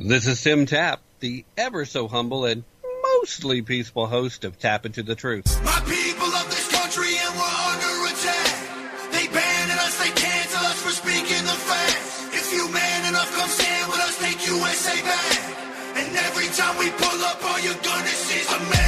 This is Tim Tapp, the ever so humble and mostly peaceful host of Tapp Into the Truth. My people of this country and we're under attack. They us, they cancel us for speaking the facts. If you man enough, come stand with us, take USA back. And every time we pull up, all you're gonna see is American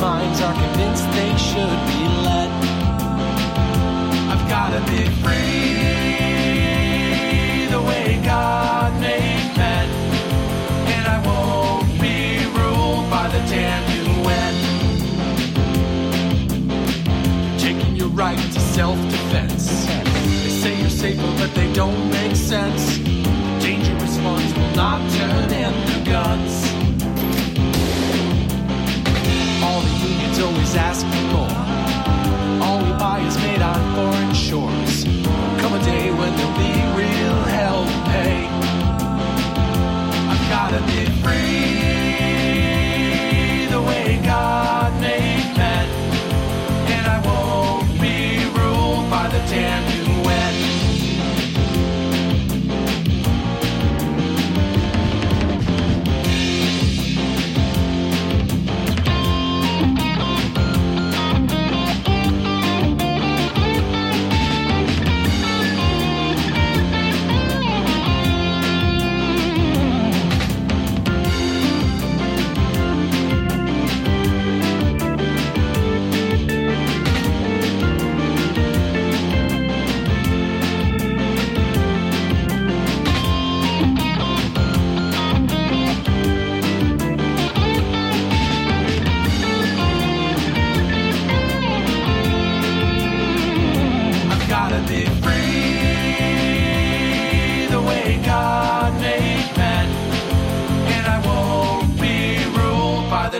Minds are convinced they should be led. I've gotta be free the way God made men. And I won't be ruled by the damn UN. Taking your right to self-defense. They say you're safer, but they don't make sense. Dangerous ones will not turn into guns. Always ask for more. All we buy is made on foreign shores. Come a day when there'll be real hell to pay. I've gotta be free the way God made men. And I won't be ruled by the damn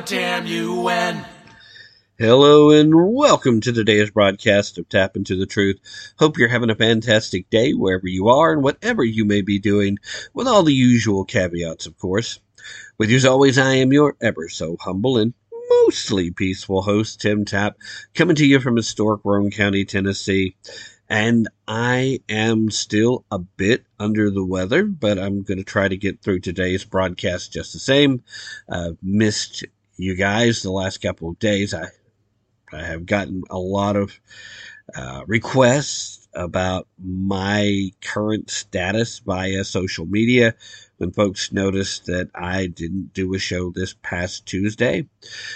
damn UN. Hello and welcome to today's broadcast of Tapp Into the Truth. Hope you're having a fantastic day wherever you are and whatever you may be doing, with all the usual caveats, of course. With you as always, I am your ever so humble and mostly peaceful host, Tim Tapp, coming to you from historic Roane County, Tennessee. And I am still a bit under the weather, but I'm going to try to get through today's broadcast just the same. I've missed you guys the last couple of days. I I have gotten a lot of uh, requests about my current status via social media when folks noticed that I didn't do a show this past Tuesday.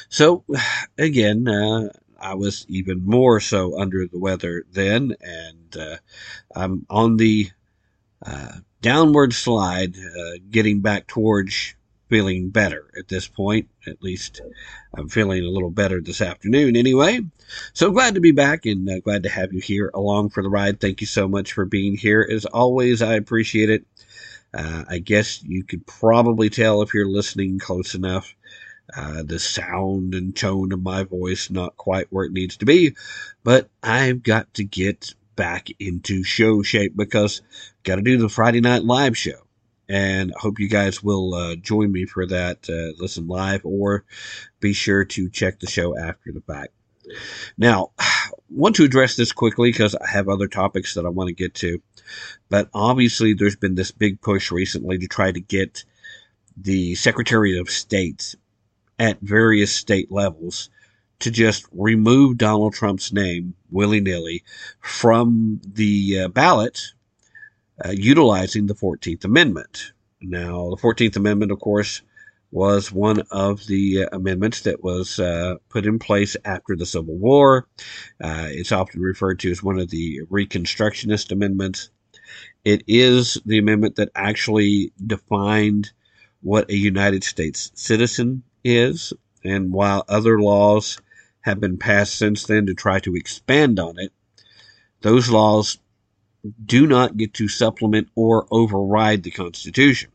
So, again, uh, I was even more so under the weather then, and uh, I'm on the uh, downward slide, uh, getting back towards feeling better at this point. At least I'm feeling a little better this afternoon anyway. So glad to be back and uh, glad to have you here along for the ride. Thank you so much for being here. As always, I appreciate it. Uh, I guess you could probably tell if you're listening close enough. Uh, the sound and tone of my voice not quite where it needs to be, but I've got to get back into show shape because got to do the Friday night live show and I hope you guys will uh, join me for that. Uh, listen live or be sure to check the show after the fact. Now, want to address this quickly because I have other topics that I want to get to, but obviously there's been this big push recently to try to get the Secretary of State at various state levels to just remove Donald Trump's name willy nilly from the uh, ballot uh, utilizing the 14th Amendment. Now, the 14th Amendment, of course, was one of the uh, amendments that was uh, put in place after the Civil War. Uh, it's often referred to as one of the Reconstructionist amendments. It is the amendment that actually defined what a United States citizen is. And while other laws have been passed since then to try to expand on it, those laws do not get to supplement or override the Constitution.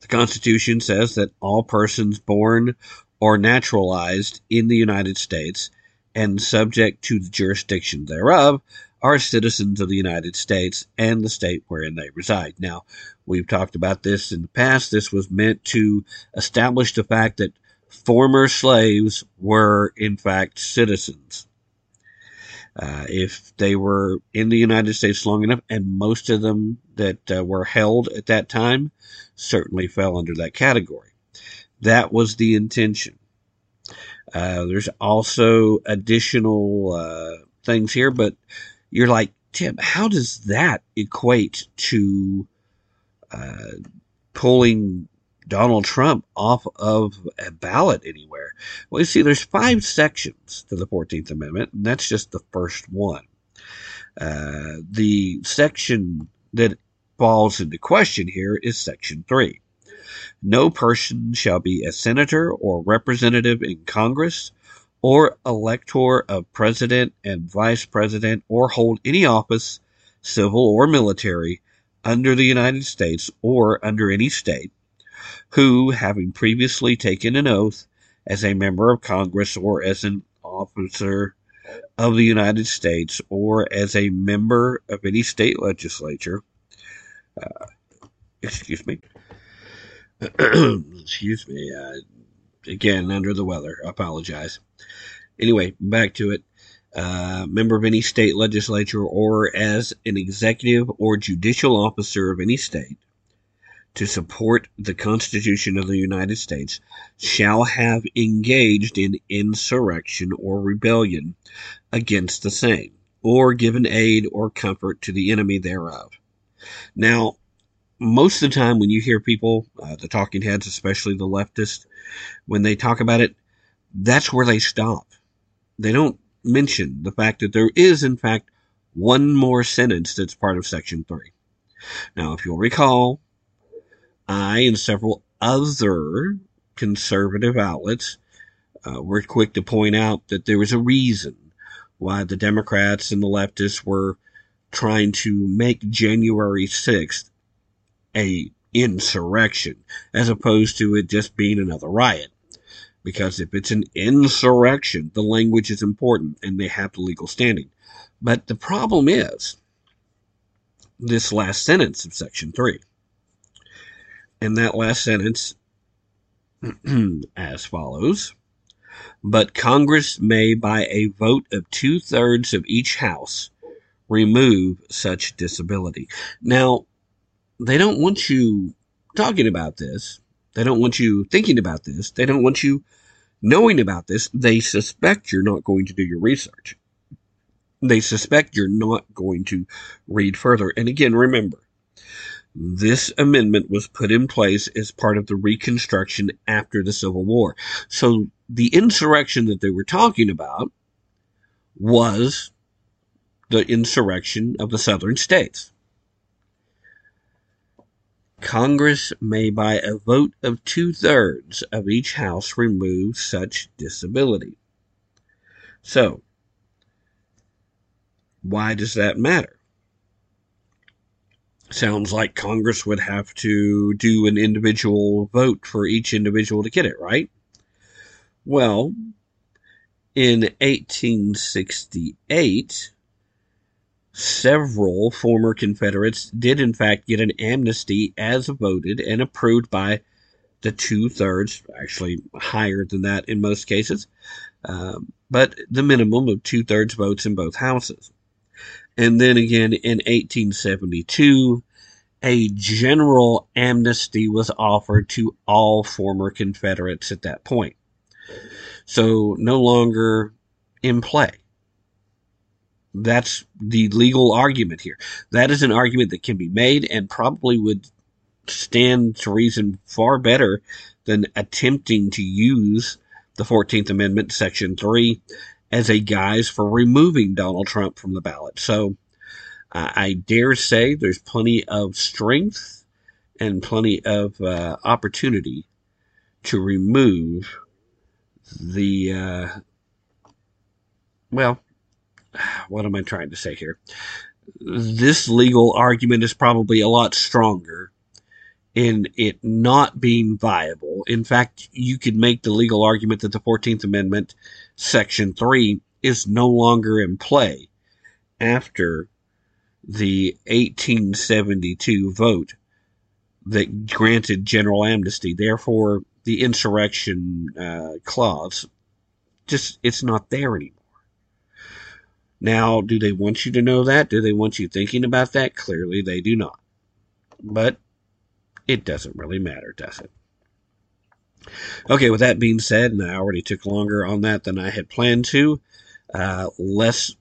The Constitution says that all persons born or naturalized in the United States and subject to the jurisdiction thereof are citizens of the United States and the state wherein they reside. Now, we've talked about this in the past. This was meant to establish the fact that former slaves were, in fact, citizens. Uh, if they were in the United States long enough, and most of them that uh, were held at that time certainly fell under that category. That was the intention. Uh, there's also additional uh, things here, but you're like, Tim, how does that equate to uh, pulling Donald Trump off of a ballot anywhere? Well, you see, there's five sections to the 14th Amendment, and that's just the first one. Uh, the section that falls into question here is Section 3. No person shall be a senator or representative in Congress or elector of president and vice president or hold any office, civil or military, under the United States or under any state, who, having previously taken an oath as a member of Congress or as an officer of the United States or as a member of any state legislature, uh, excuse me, excuse me, uh, again, under the weather, I apologize. Anyway, back to it. Uh, member of any state legislature or as an executive or judicial officer of any state to support the Constitution of the United States shall have engaged in insurrection or rebellion against the same, or given aid or comfort to the enemy thereof. Now, most of the time when you hear people, uh, the talking heads, especially the leftists, when they talk about it, that's where they stop. They don't mention the fact that there is, in fact, one more sentence that's part of Section 3. Now, if you'll recall, I and several other conservative outlets uh, were quick to point out that there was a reason why the Democrats and the leftists were trying to make January 6th a insurrection as opposed to it just being another riot. Because if it's an insurrection, the language is important and they have the legal standing. But the problem is this last sentence of Section 3 in that last sentence as follows But Congress may, by a vote of two thirds of each House, remove such disability. Now, they don't want you talking about this. They don't want you thinking about this. They don't want you knowing about this. They suspect you're not going to do your research. They suspect you're not going to read further. And again, remember, this amendment was put in place as part of the Reconstruction after the Civil War. So the insurrection that they were talking about was the insurrection of the southern states. Congress may by a vote of two thirds of each house remove such disability. So, why does that matter? Sounds like Congress would have to do an individual vote for each individual to get it, right? Well, in 1868, several former Confederates did, in fact, get an amnesty as voted and approved by the two thirds, actually higher than that in most cases, um, but the minimum of two thirds votes in both houses. And then again in 1872, a general amnesty was offered to all former Confederates at that point. So no longer in play. That's the legal argument here. That is an argument that can be made and probably would stand to reason far better than attempting to use the 14th Amendment, Section 3, as a guise for removing Donald Trump from the ballot. So I, I dare say there's plenty of strength and plenty of uh, opportunity to remove the, uh, well, what am I trying to say here? This legal argument is probably a lot stronger in it not being viable. In fact, you could make the legal argument that the 14th Amendment, Section 3, is no longer in play after the 1872 vote that granted general amnesty. Therefore, the insurrection uh, clause just it's not there anymore. Now, do they want you to know that? Do they want you thinking about that? Clearly, they do not. But it doesn't really matter, does it? Okay, with that being said, and I already took longer on that than I had planned to, uh, let's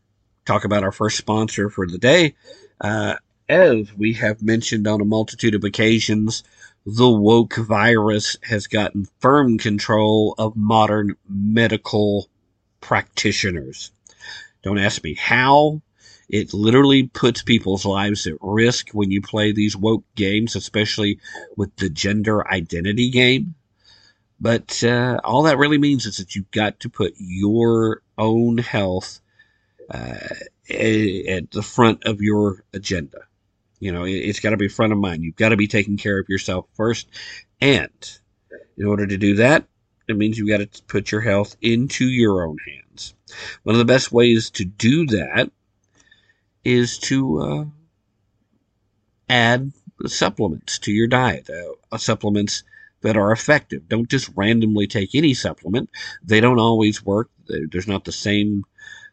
talk about our first sponsor for the day. Uh, as we have mentioned on a multitude of occasions, the woke virus has gotten firm control of modern medical practitioners. Don't ask me how. It literally puts people's lives at risk when you play these woke games, especially with the gender identity game. But uh, all that really means is that you've got to put your own health uh, at the front of your agenda. You know, it's got to be front of mind. You've got to be taking care of yourself first. And in order to do that, it means you've got to put your health into your own hands. One of the best ways to do that is to uh, add supplements to your diet, uh, supplements that are effective. Don't just randomly take any supplement. They don't always work. There's not the same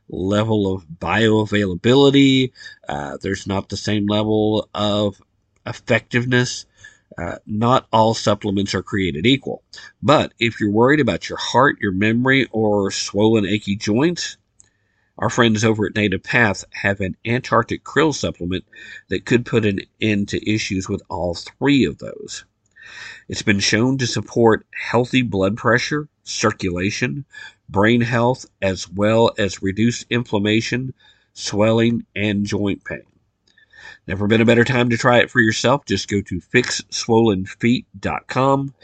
level of bioavailability. Uh, there's not the same level of effectiveness. Uh, not all supplements are created equal. But if you're worried about your heart, your memory, or swollen, achy joints, our friends over at Native Path have an Antarctic krill supplement that could put an end to issues with all three of those. It's been shown to support healthy blood pressure, circulation, brain health, as well as reduce inflammation, swelling, and joint pain. Never been a better time to try it for yourself. Just go to fixswollenfeet.com.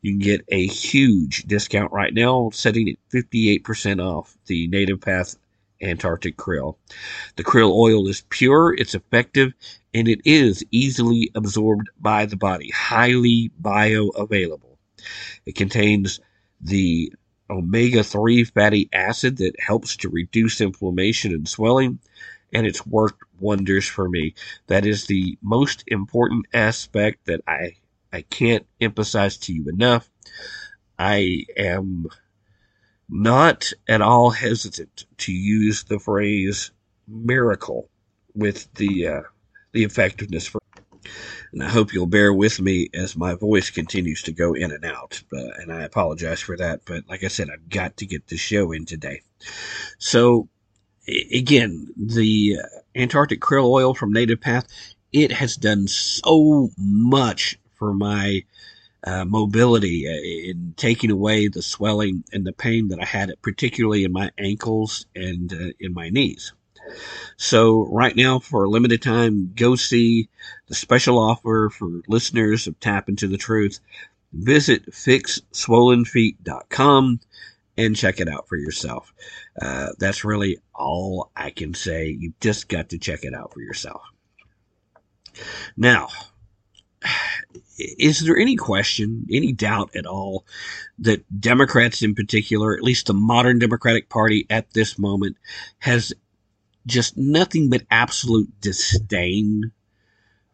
You can get a huge discount right now, setting it 58% off the Native Path Antarctic krill. The krill oil is pure, it's effective, and it is easily absorbed by the body, highly bioavailable. It contains the omega 3 fatty acid that helps to reduce inflammation and swelling, and it's worked wonders for me. That is the most important aspect that I, I can't emphasize to you enough. I am not at all hesitant to use the phrase miracle with the uh, the effectiveness for and I hope you'll bear with me as my voice continues to go in and out. Uh, and I apologize for that. But like I said, I've got to get the show in today. So, again, the Antarctic krill oil from Native Path, it has done so much for my uh, mobility uh, in taking away the swelling and the pain that I had, particularly in my ankles and uh, in my knees. So right now, for a limited time, go see the special offer for listeners of Tapp Into the Truth. Visit fixswollenfeet.com and check it out for yourself. Uh, that's really all I can say. You've just got to check it out for yourself. Now, is there any question, any doubt at all that Democrats in particular, at least the modern Democratic Party at this moment, has just nothing but absolute disdain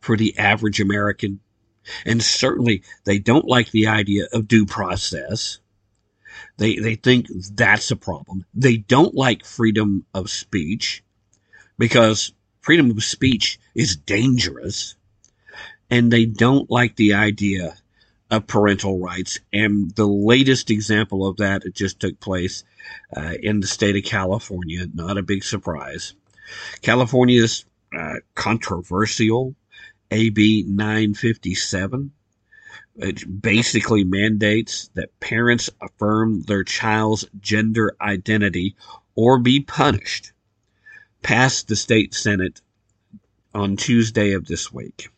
for the average American? And certainly they don't like the idea of due process. They, they think that's a problem. They don't like freedom of speech because freedom of speech is dangerous and they don't like the idea of parental rights. And the latest example of that just took place uh, in the state of California. Not a big surprise. California's uh, controversial AB 957 It basically mandates that parents affirm their child's gender identity or be punished. Passed the state senate on Tuesday of this week.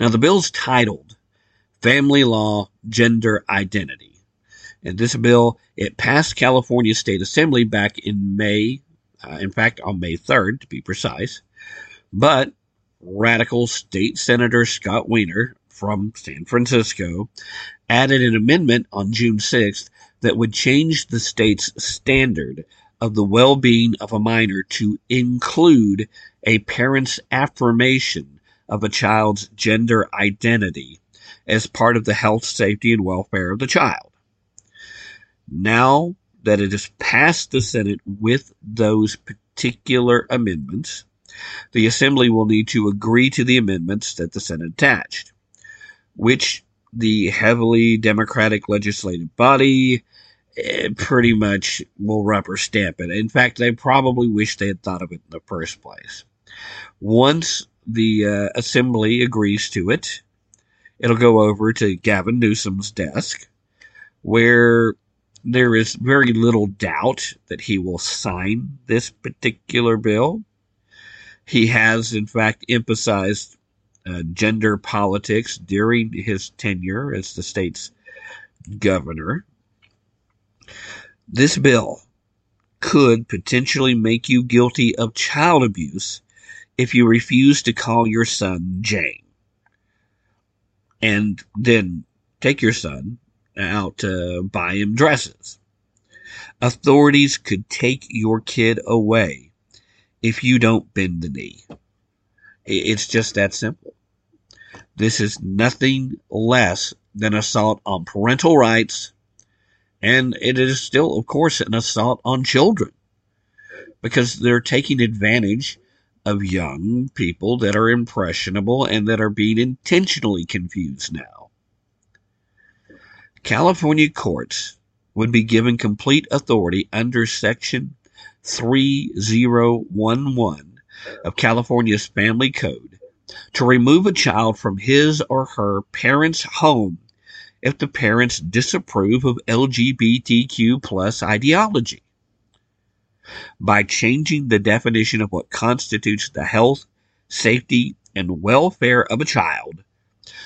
Now, the bill's titled Family Law Gender Identity. And this bill, it passed California State Assembly back in May, uh, in fact, on May 3rd, to be precise. But radical state senator Scott Wiener from San Francisco added an amendment on June 6th that would change the state's standard of the well being of a minor to include a parent's affirmation of a child's gender identity as part of the health, safety, and welfare of the child. Now that it has passed the Senate with those particular amendments, the Assembly will need to agree to the amendments that the Senate attached, which the heavily Democratic legislative body eh, pretty much will rubber stamp it. In fact, they probably wish they had thought of it in the first place. Once the uh, Assembly agrees to it, it'll go over to Gavin Newsom's desk, where there is very little doubt that he will sign this particular bill. He has, in fact, emphasized uh, gender politics during his tenure as the state's governor. This bill could potentially make you guilty of child abuse if you refuse to call your son Jane. And then take your son out to buy him dresses. Authorities could take your kid away if you don't bend the knee. It's just that simple. This is nothing less than assault on parental rights, and it is still, of course, an assault on children because they're taking advantage of young people that are impressionable and that are being intentionally confused now. California courts would be given complete authority under Section 3011 of California's Family Code to remove a child from his or her parent's home if the parents disapprove of LGBTQ plus ideology. By changing the definition of what constitutes the health, safety, and welfare of a child,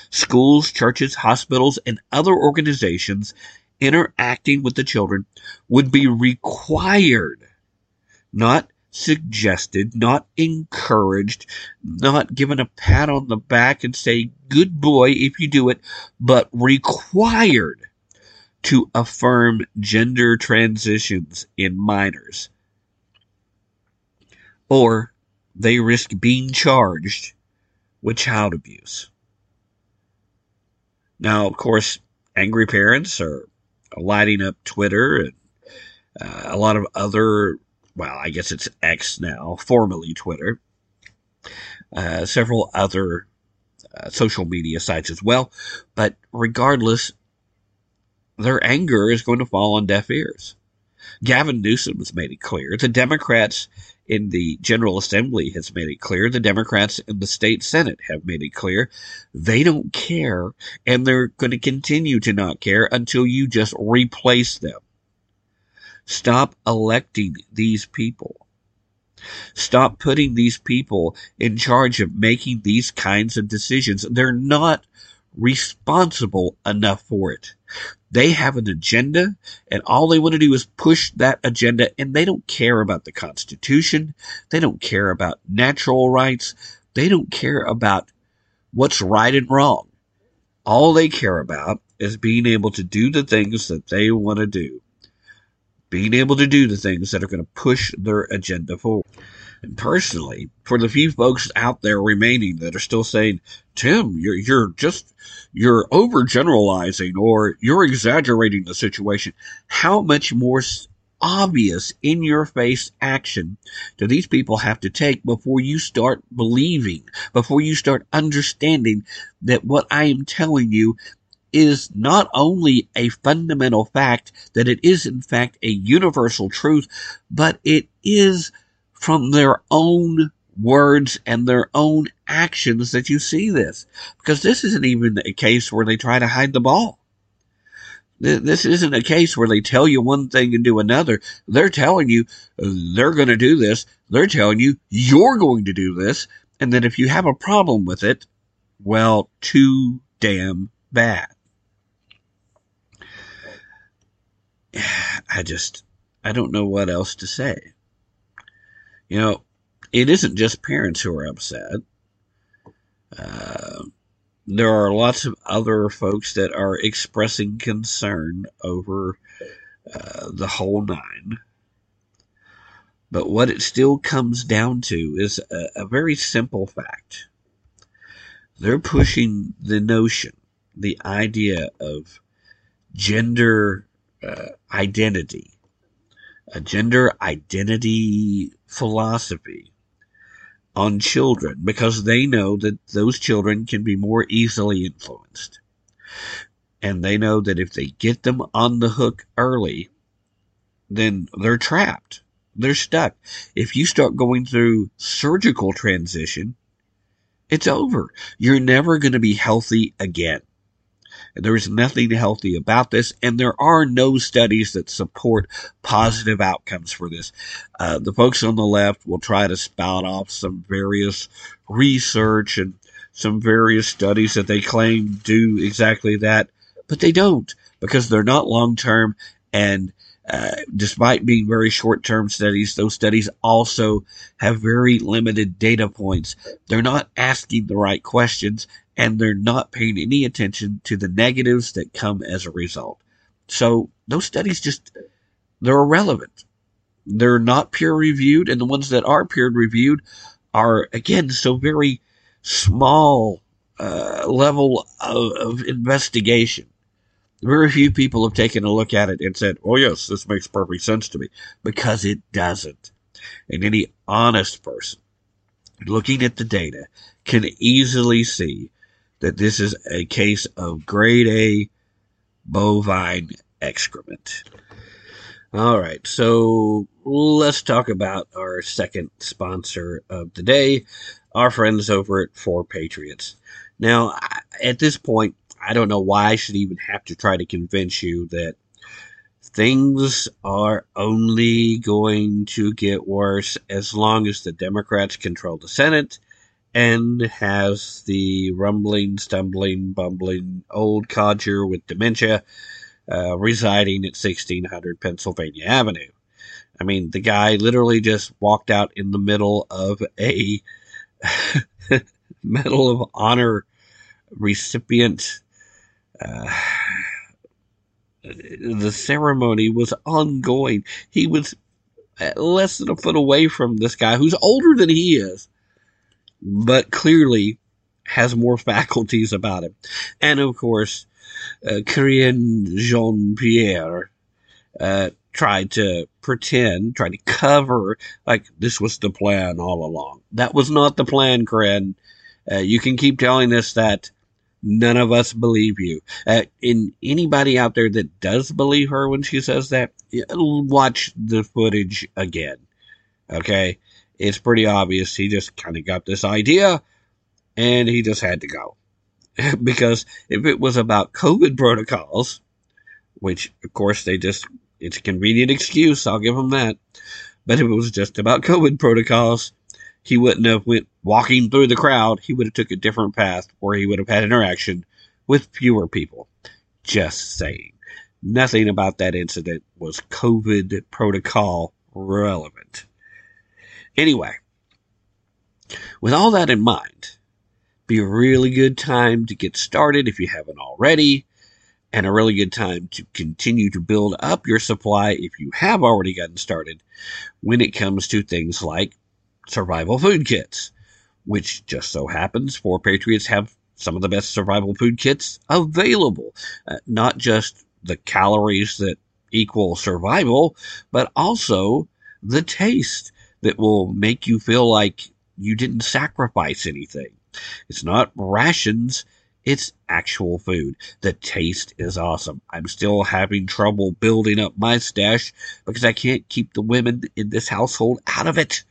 schools, churches, hospitals, and other organizations interacting with the children would be required, not suggested, not encouraged, not given a pat on the back and say, good boy if you do it, but required to affirm gender transitions in minors. Or they risk being charged with child abuse. Now, of course, angry parents are lighting up Twitter and uh, a lot of other, well, I guess it's X now, formerly Twitter, uh, several other uh, social media sites as well. But regardless, their anger is going to fall on deaf ears. Gavin Newsom has made it clear. The Democrats in the General Assembly has made it clear. The Democrats in the state Senate have made it clear. They don't care, and they're going to continue to not care until you just replace them. Stop electing these people. Stop putting these people in charge of making these kinds of decisions. They're not responsible enough for it. They have an agenda and all they want to do is push that agenda and they don't care about the Constitution. They don't care about natural rights. They don't care about what's right and wrong. All they care about is being able to do the things that they want to do. Being able to do the things that are going to push their agenda forward. And personally, for the few folks out there remaining that are still saying, Tim, you're, you're just, you're overgeneralizing or you're exaggerating the situation. How much more obvious in your face action do these people have to take before you start believing, before you start understanding that what I am telling you is not only a fundamental fact, that it is in fact a universal truth, but it is from their own words and their own actions that you see this. Because this isn't even a case where they try to hide the ball. This isn't a case where they tell you one thing and do another. They're telling you uh, they're going to do this. They're telling you you're going to do this. And that if you have a problem with it, well, too damn bad. I just, I don't know what else to say. You know, it isn't just parents who are upset. Uh, there are lots of other folks that are expressing concern over uh, the whole nine. But what it still comes down to is a, a very simple fact. They're pushing the notion, the idea of gender uh, identity, a gender identity philosophy on children because they know that those children can be more easily influenced. And they know that if they get them on the hook early, then they're trapped. They're stuck. If you start going through surgical transition, it's over. You're never going to be healthy again. There is nothing healthy about this, and there are no studies that support positive outcomes for this. Uh, the folks on the left will try to spout off some various research and some various studies that they claim do exactly that, but they don't because they're not long term and uh, despite being very short term studies, those studies also have very limited data points. They're not asking the right questions and they're not paying any attention to the negatives that come as a result. So those studies just, they're irrelevant. They're not peer reviewed and the ones that are peer reviewed are again so very small uh, level of, of investigation very few people have taken a look at it and said, oh, yes, this makes perfect sense to me, because it doesn't. And any honest person looking at the data can easily see that this is a case of grade A bovine excrement. All right, so let's talk about our second sponsor of the day, our friends over at Four Patriots. Now, at this point, I don't know why I should even have to try to convince you that things are only going to get worse as long as the Democrats control the Senate and has the rumbling, stumbling, bumbling old codger with dementia uh, residing at 1600 Pennsylvania Avenue. I mean, the guy literally just walked out in the middle of a Medal of Honor recipient uh, the ceremony was ongoing. He was less than a foot away from this guy who's older than he is, but clearly has more faculties about him. And of course, uh, Karine Jean Pierre uh, tried to pretend, tried to cover like this was the plan all along. That was not the plan, Karine. Uh, you can keep telling us that None of us believe you. Uh, in anybody out there that does believe her when she says that, watch the footage again. Okay, it's pretty obvious. He just kind of got this idea, and he just had to go because if it was about COVID protocols, which of course they just it's a convenient excuse, I'll give them that. But if it was just about COVID protocols, he wouldn't have went walking through the crowd. He would have took a different path where he would have had interaction with fewer people. Just saying. Nothing about that incident was COVID protocol relevant. Anyway, with all that in mind, be a really good time to get started if you haven't already, and a really good time to continue to build up your supply if you have already gotten started when it comes to things like survival food kits, which just so happens Four Patriots have some of the best survival food kits available. Uh, not just the calories that equal survival, but also the taste that will make you feel like you didn't sacrifice anything. It's not rations, it's actual food. The taste is awesome. I'm still having trouble building up my stash because I can't keep the women in this household out of it.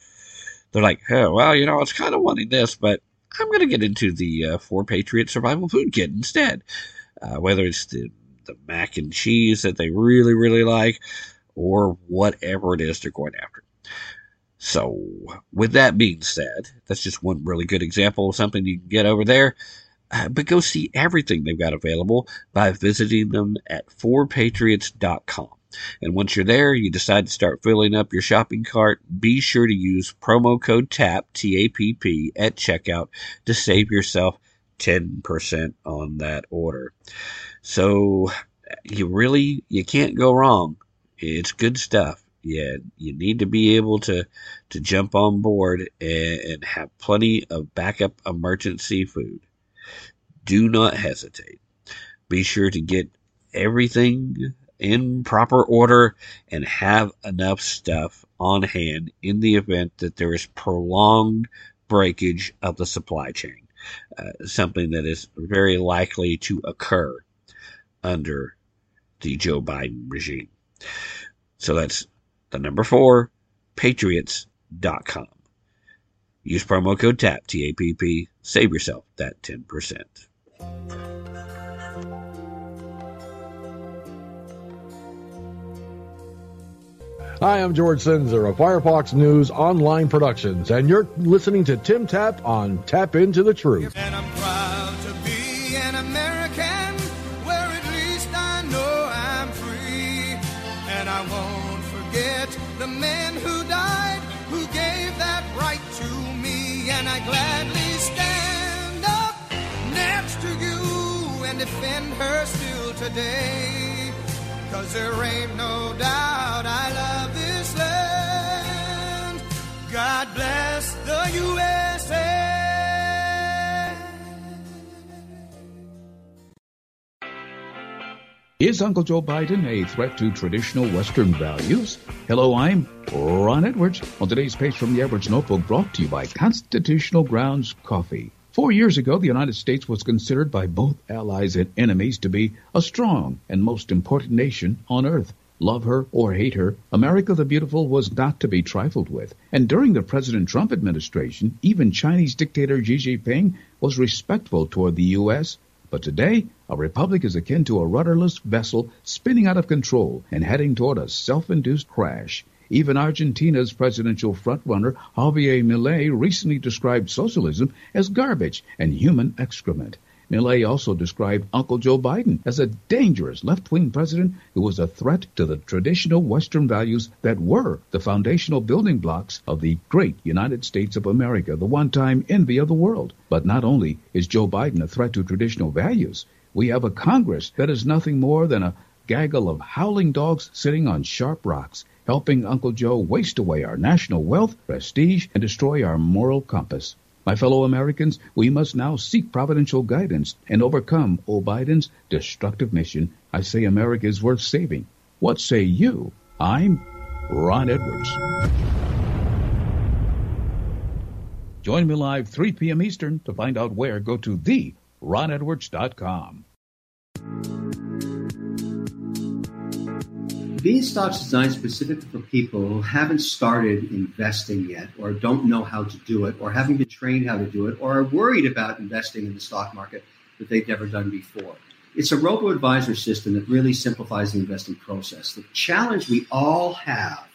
they're like, oh, well, you know, I was kind of wanting this, but I'm going to get into the uh, Four Patriot Survival Food Kit instead. Uh, whether it's the, the mac and cheese that they really, really like, or whatever it is they're going after. So, with that being said, that's just one really good example of something you can get over there. Uh, but go see everything they've got available by visiting them at fourpatriots.com. And once you're there, you decide to start filling up your shopping cart, be sure to use promo code TAPP, T-A-P-P, at checkout to save yourself 10% on that order. So you really, you can't go wrong. It's good stuff. Yeah, you need to be able to, to jump on board and, and have plenty of backup emergency food. Do not hesitate. Be sure to get everything in proper order and have enough stuff on hand in the event that there is prolonged breakage of the supply chain. Uh, something that is very likely to occur under the Joe Biden regime. So that's the number four, patriots.com. Use promo code TAPP, T A P P, save yourself that 10%. Hi, I'm George Sinzer of Firefox News Online Productions, and you're listening to Tim Tapp on Tapp Into the Truth. Today. Cause there ain't no doubt I love this land. God bless the USA. Is Uncle Joe Biden a threat to traditional Western values? Hello, I'm Ron Edwards. On today's page from the Edwards Notebook, brought to you by Constitutional Grounds Coffee. Four years ago, the United States was considered by both allies and enemies to be a strong and most important nation on earth. Love her or hate her, America the Beautiful was not to be trifled with. And during the President Trump administration, even Chinese dictator Xi Jinping was respectful toward the U.S. But today, a republic is akin to a rudderless vessel spinning out of control and heading toward a self-induced crash. Even Argentina's presidential frontrunner Javier Milei recently described socialism as garbage and human excrement. Milei also described Uncle Joe Biden as a dangerous left-wing president who was a threat to the traditional Western values that were the foundational building blocks of the great United States of America, the one-time envy of the world. But not only is Joe Biden a threat to traditional values, we have a Congress that is nothing more than a gaggle of howling dogs sitting on sharp rocks helping Uncle Joe waste away our national wealth, prestige, and destroy our moral compass. My fellow Americans, we must now seek providential guidance and overcome old Biden's destructive mission. I say America is worth saving. What say you? I'm Ron Edwards. Join me live 3 p.m. Eastern to find out where. Go to theronedwards.com. Beanstox is designed specifically for people who haven't started investing yet, or don't know how to do it, or haven't been trained how to do it, or are worried about investing in the stock market that they've never done before. It's a robo advisor system that really simplifies the investing process. The challenge we all have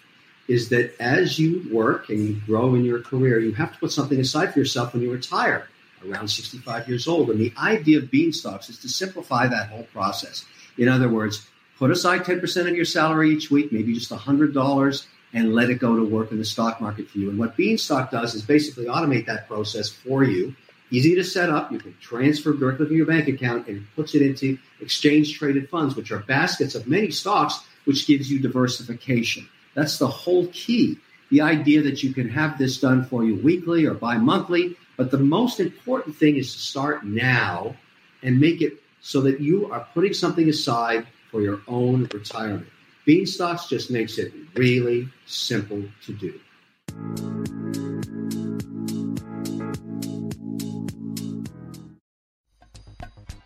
is that as you work and you grow in your career, you have to put something aside for yourself when you retire around 65 years old. And the idea of Beanstox is to simplify that whole process. In other words, put aside 10% of your salary each week, maybe just $100, and let it go to work in the stock market for you. And what Beanstox does is basically automate that process for you. Easy to set up. You can transfer directly from your bank account and it puts it into exchange traded funds, which are baskets of many stocks, which gives you diversification. That's the whole key. The idea that you can have this done for you weekly or bi monthly. But the most important thing is to start now and make it so that you are putting something aside for your own retirement. Beanstox just makes it really simple to do.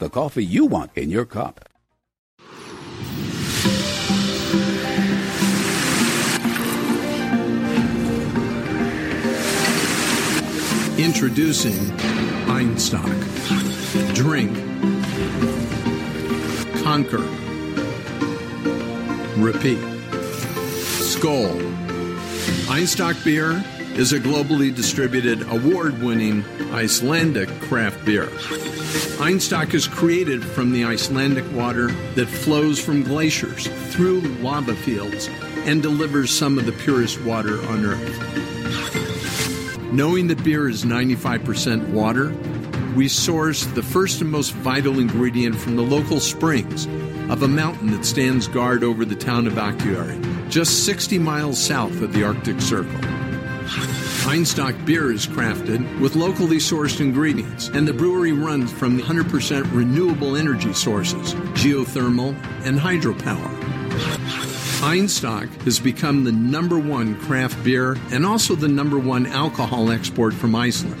the coffee you want in your cup. Introducing Einstock. Drink. Conquer. Repeat. Skull. Einstock beer is a globally distributed, award winning Icelandic craft beer. Einstock is created from the Icelandic water that flows from glaciers through lava fields and delivers some of the purest water on Earth. Knowing that beer is 95% water, we source the first and most vital ingredient from the local springs of a mountain that stands guard over the town of Akureyri, just 60 miles south of the Arctic Circle. Einstock beer is crafted with locally sourced ingredients, and the brewery runs from 100% renewable energy sources, geothermal, and hydropower. Einstock has become the number one craft beer and also the number one alcohol export from Iceland.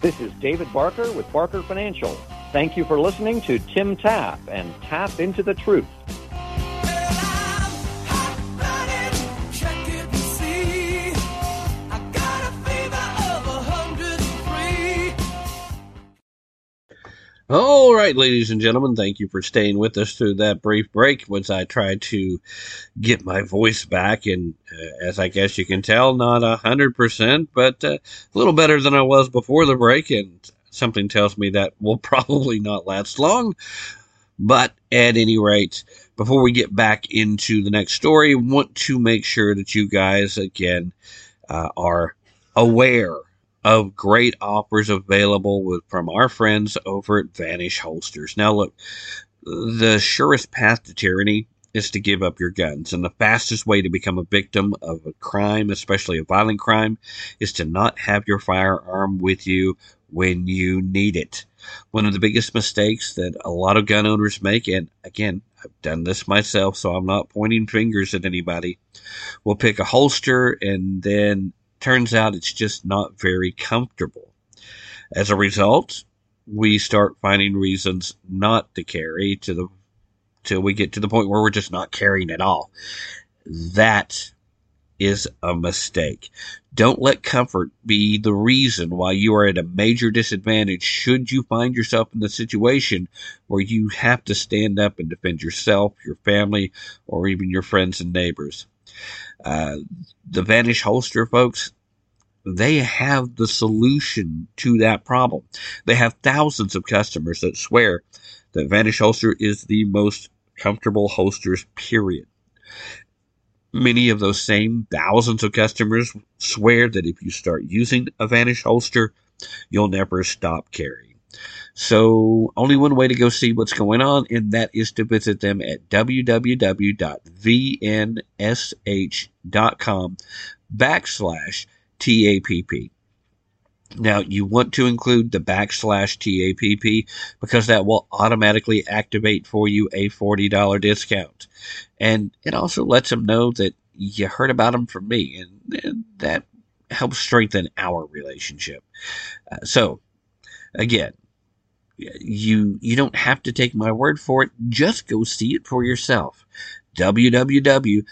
This is David Barker with Barker Financial. Thank you for listening to Tim Tapp and Tapp Into the Truth. All right, ladies and gentlemen, thank you for staying with us through that brief break once I tried to get my voice back. And uh, as I guess you can tell, not a 100%, but uh, a little better than I was before the break. And something tells me that will probably not last long. But at any rate, before we get back into the next story, want to make sure that you guys, again, uh, are aware of great offers available with, from our friends over at Vanish Holsters. Now, look, the surest path to tyranny is to give up your guns, and the fastest way to become a victim of a crime, especially a violent crime, is to not have your firearm with you when you need it. One of the biggest mistakes that a lot of gun owners make, and again, I've done this myself, so I'm not pointing fingers at anybody, will pick a holster and then turns out it's just not very comfortable. As a result, we start finding reasons not to carry to the till we get to the point where we're just not carrying at all. That is a mistake. Don't let comfort be the reason why you are at a major disadvantage should you find yourself in the situation where you have to stand up and defend yourself, your family, or even your friends and neighbors. Uh, the Vanish holster, folks, they have the solution to that problem. They have thousands of customers that swear that Vanish holster is the most comfortable holsters, period. Many of those same thousands of customers swear that if you start using a Vanish holster, you'll never stop carrying. So, only one way to go see what's going on, and that is to visit them at www.vnsh.com backslash TAPP. Now, you want to include the backslash TAPP because that will automatically activate for you a $40 discount. And it also lets them know that you heard about them from me, and that helps strengthen our relationship. Uh, so, again, you you don't have to take my word for it. Just go see it for yourself. www.vnsh.com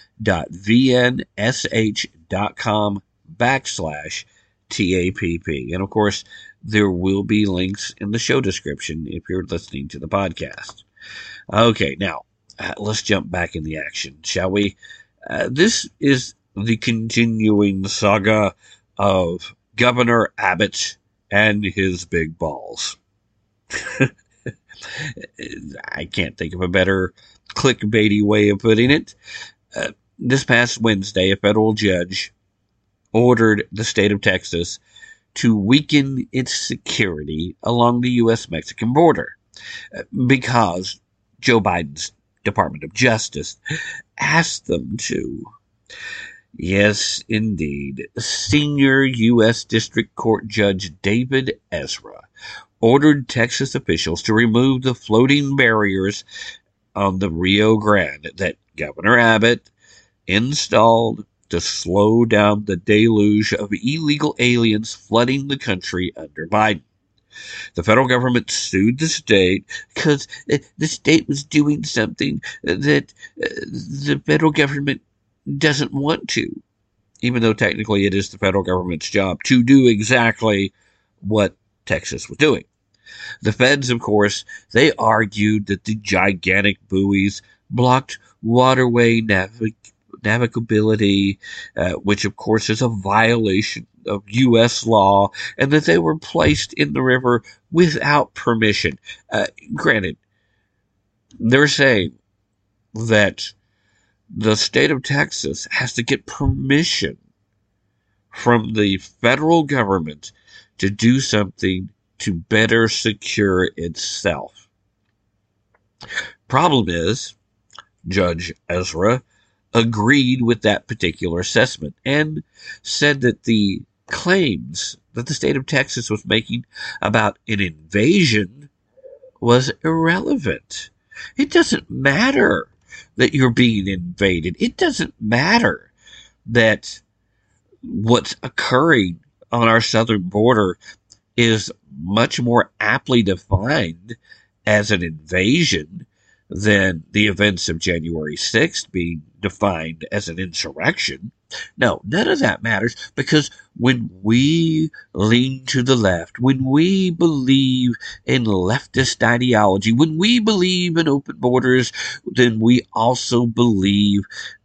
backslash TAPP. And of course, there will be links in the show description if you're listening to the podcast. Okay, now uh, let's jump back in the action, shall we? Uh, this is the continuing saga of Governor Abbott and his big balls. I can't think of a better clickbaity way of putting it. Uh, this past Wednesday, a federal judge ordered the state of Texas to weaken its security along the U.S. Mexican border uh, because Joe Biden's Department of Justice asked them to. Yes, indeed. Senior U.S. District Court Judge David Ezra ordered Texas officials to remove the floating barriers on the Rio Grande that Governor Abbott installed to slow down the deluge of illegal aliens flooding the country under Biden. The federal government sued the state because the state was doing something that uh, the federal government doesn't want to, even though technically it is the federal government's job to do exactly what Texas was doing. The feds, of course, they argued that the gigantic buoys blocked waterway navig- navigability, uh, which of course is a violation of U.S. law, and that they were placed in the river without permission. Uh, granted, they're saying that the state of Texas has to get permission from the federal government to do something to better secure itself. Problem is, Judge Ezra agreed with that particular assessment and said that the claims that the state of Texas was making about an invasion was irrelevant. It doesn't matter that you're being invaded. It doesn't matter that what's occurring on our southern border is much more aptly defined as an invasion than the events of January 6th being defined as an insurrection. No, none of that matters because when we lean to the left, when we believe in leftist ideology, when we believe in open borders, then we also believe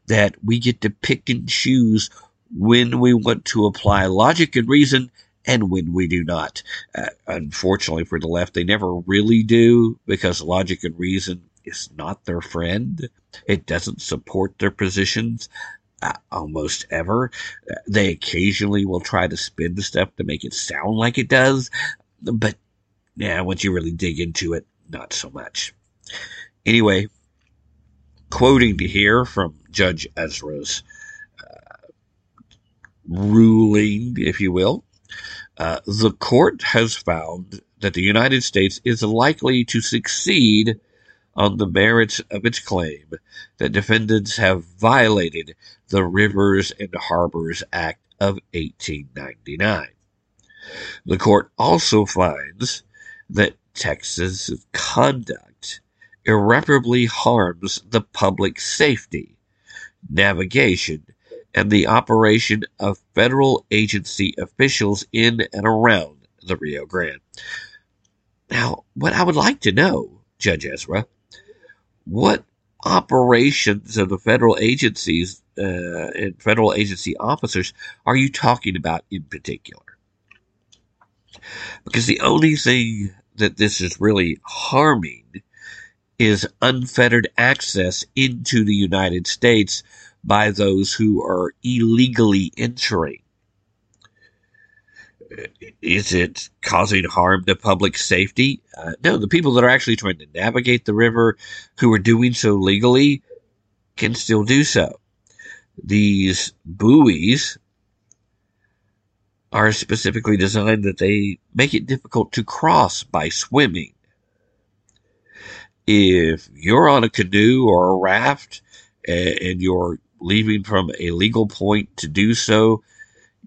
that we get to pick and choose when we want to apply logic and reason and when we do not. Uh, unfortunately for the left, they never really do because logic and reason is not their friend. It doesn't support their positions uh, almost ever. Uh, they occasionally will try to spin the stuff to make it sound like it does, but yeah, once you really dig into it, not so much. Anyway, quoting to here from Judge Ezra's uh, ruling, if you will. Uh, the court has found that the United States is likely to succeed on the merits of its claim that defendants have violated the Rivers and Harbors Act of 1899. The court also finds that Texas conduct irreparably harms the public safety, navigation, and the operation of federal agency officials in and around the Rio Grande. Now, what I would like to know, Judge Ezra, what operations of the federal agencies uh, and federal agency officers are you talking about in particular? Because the only thing that this is really harming is unfettered access into the United States by those who are illegally entering. Is it causing harm to public safety? Uh, no, the people that are actually trying to navigate the river, who are doing so legally, can still do so. These buoys are specifically designed that they make it difficult to cross by swimming. If you're on a canoe or a raft and you're leaving from a legal point to do so,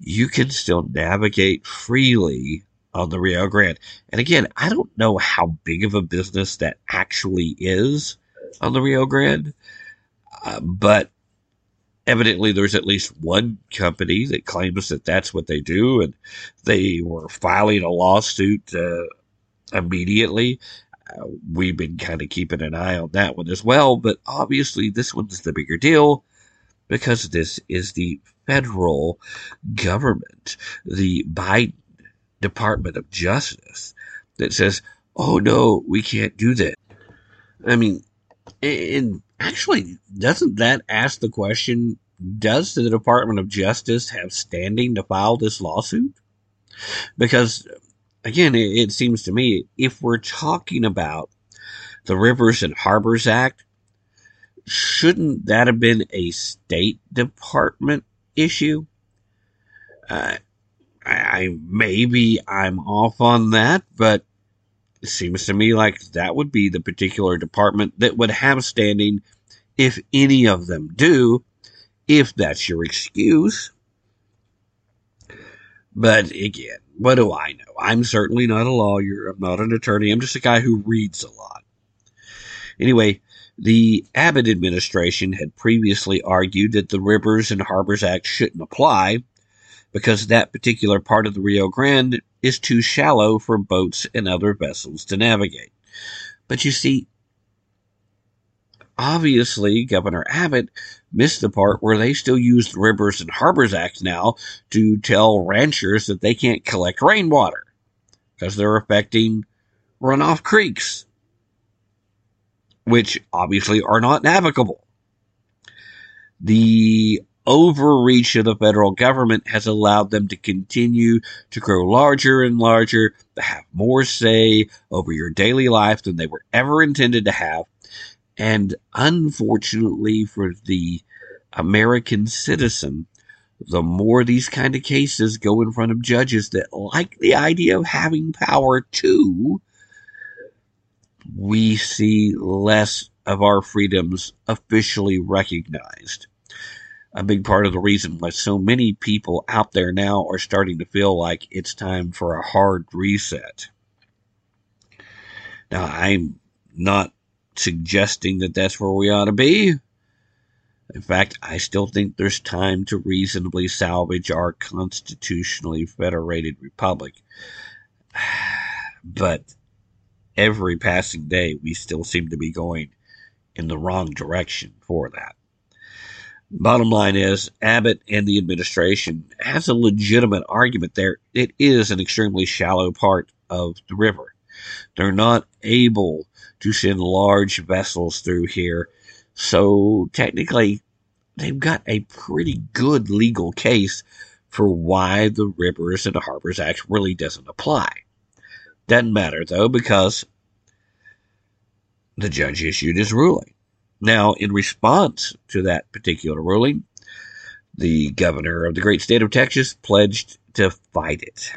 you can still navigate freely on the Rio Grande. And again, I don't know how big of a business that actually is on the Rio Grande, uh, but evidently there's at least one company that claims that that's what they do, and they were filing a lawsuit uh, immediately. Uh, we've been kind of keeping an eye on that one as well, but obviously this one's the bigger deal because this is the federal government, the Biden Department of Justice, that says, oh no, we can't do that. I mean, and actually, doesn't that ask the question does the Department of Justice have standing to file this lawsuit? Because, again, it, it seems to me if we're talking about the Rivers and Harbors Act, shouldn't that have been a State Department issue? Uh, I, I maybe I'm off on that, but it seems to me like that would be the particular department that would have standing if any of them do, if that's your excuse. But again, what do I know? I'm certainly not a lawyer. I'm not an attorney. I'm just a guy who reads a lot. Anyway, the Abbott administration had previously argued that the Rivers and Harbors Act shouldn't apply because that particular part of the Rio Grande is too shallow for boats and other vessels to navigate. But you see, obviously, Governor Abbott missed the part where they still use the Rivers and Harbors Act now to tell ranchers that they can't collect rainwater because they're affecting runoff creeks which obviously are not navigable. The overreach of the federal government has allowed them to continue to grow larger and larger, to have more say over your daily life than they were ever intended to have. And unfortunately for the American citizen, the more these kind of cases go in front of judges that like the idea of having power too, we see less of our freedoms officially recognized. A big part of the reason why so many people out there now are starting to feel like it's time for a hard reset. Now, I'm not suggesting that that's where we ought to be. In fact, I still think there's time to reasonably salvage our constitutionally federated republic. But every passing day, we still seem to be going in the wrong direction for that. Bottom line is, Abbott and the administration has a legitimate argument there. It is an extremely shallow part of the river. They're not able to send large vessels through here. So technically, they've got a pretty good legal case for why the Rivers and Harbors Act really doesn't apply. Doesn't matter though, because the judge issued his ruling. Now, in response to that particular ruling, the governor of the great state of Texas pledged to fight it.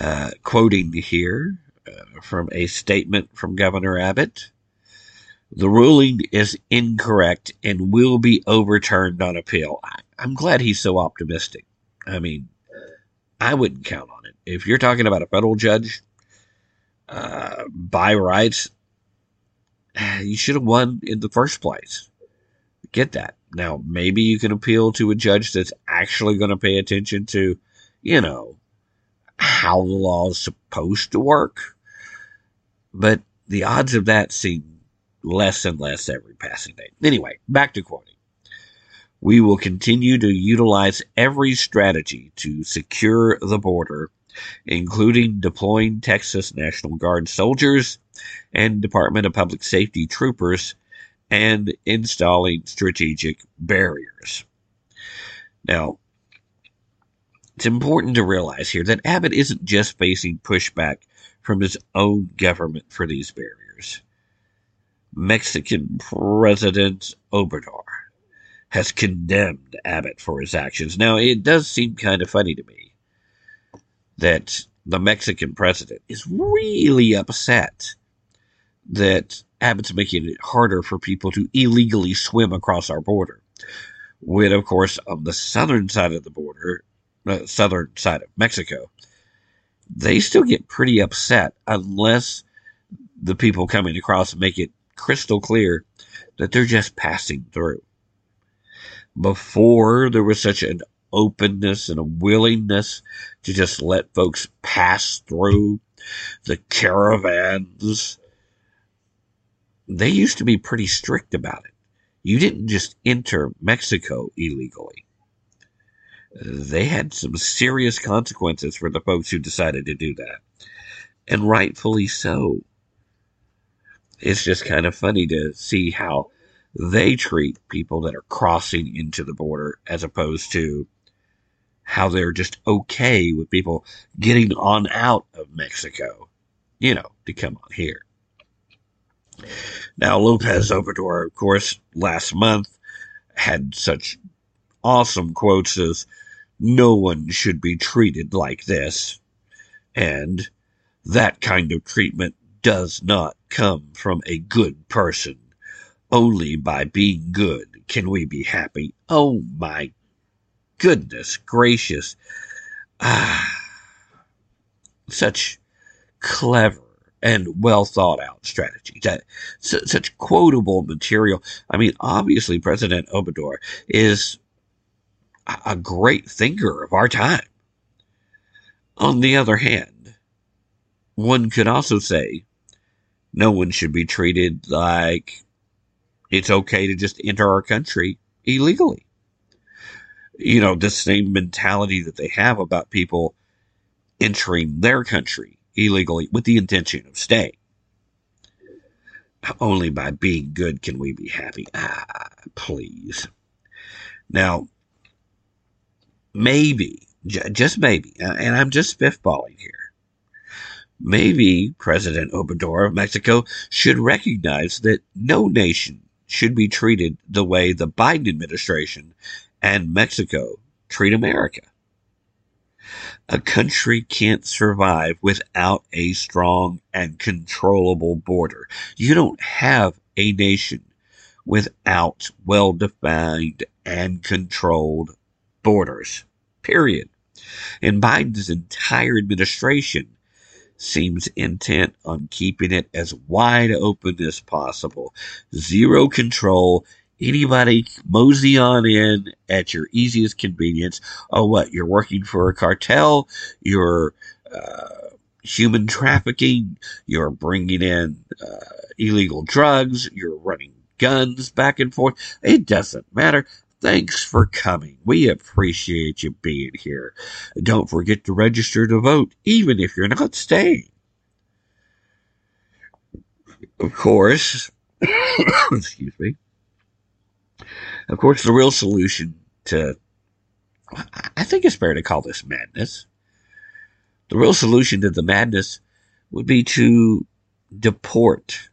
Uh, quoting here uh, from a statement from Governor Abbott the ruling is incorrect and will be overturned on appeal. I, I'm glad he's so optimistic. I mean, I wouldn't count on it. If you're talking about a federal judge uh, by rights, you should have won in the first place. Get that. Now, maybe you can appeal to a judge that's actually going to pay attention to, you know, how the law is supposed to work. But the odds of that seem less and less every passing day. Anyway, back to quoting. We will continue to utilize every strategy to secure the border including deploying Texas National Guard soldiers and Department of Public Safety troopers and installing strategic barriers. Now, it's important to realize here that Abbott isn't just facing pushback from his own government for these barriers. Mexican President Obrador has condemned Abbott for his actions. Now, it does seem kind of funny to me that the Mexican president is really upset that Abbott's making it harder for people to illegally swim across our border. When, of course, on the southern side of the border, uh, southern side of Mexico, they still get pretty upset unless the people coming across make it crystal clear that they're just passing through. Before there was such an openness and a willingness to just let folks pass through the caravans, they used to be pretty strict about it. You didn't just enter Mexico illegally they had some serious consequences for the folks who decided to do that. And rightfully so. It's just kind of funny to see how they treat people that are crossing into the border as opposed to how they're just okay with people getting on out of Mexico, you know, to come on here. Now, Lopez Obrador, of course, last month had such awesome quotes as, no one should be treated like this. And that kind of treatment does not come from a good person. Only by being good can we be happy. Oh my goodness gracious. Ah, such clever and well thought out strategy. That such quotable material. I mean, obviously, President Obrador is a great thinker of our time. On the other hand, one could also say no one should be treated like it's okay to just enter our country illegally. You know, this same mentality that they have about people entering their country illegally with the intention of staying. Only by being good can we be happy. Ah, please. Now, maybe, just maybe, and I'm just spitballing here, maybe President Obrador of Mexico should recognize that no nation should be treated the way the Biden administration and Mexico treat America. A country can't survive without a strong and controllable border. You don't have a nation without well defined and controlled borders. Period. And Biden's entire administration seems intent on keeping it as wide open as possible. Zero control. Anybody mosey on in at your easiest convenience. Oh, what? You're working for a cartel? You're uh, human trafficking? You're bringing in uh, illegal drugs? You're running guns back and forth? It doesn't matter. Thanks for coming. We appreciate you being here. Don't forget to register to vote, even if you're not staying. Of course, excuse me. Of course, the real solution to, I think it's fair to call this madness. The real solution to the madness would be to deport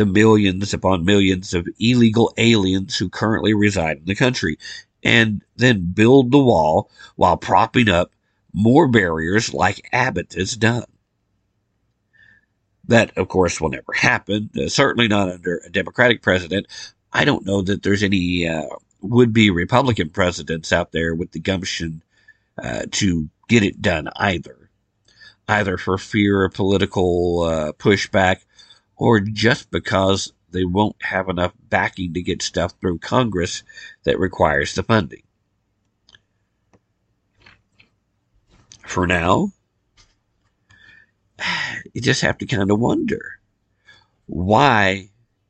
the millions upon millions of illegal aliens who currently reside in the country, and then build the wall while propping up more barriers like Abbott has done. That, of course, will never happen, uh, certainly not under a Democratic president. I don't know that there's any uh, would be Republican presidents out there with the gumption uh, to get it done either, either for fear of political uh, pushback or just because they won't have enough backing to get stuff through Congress that requires the funding. For now, you just have to kind of wonder why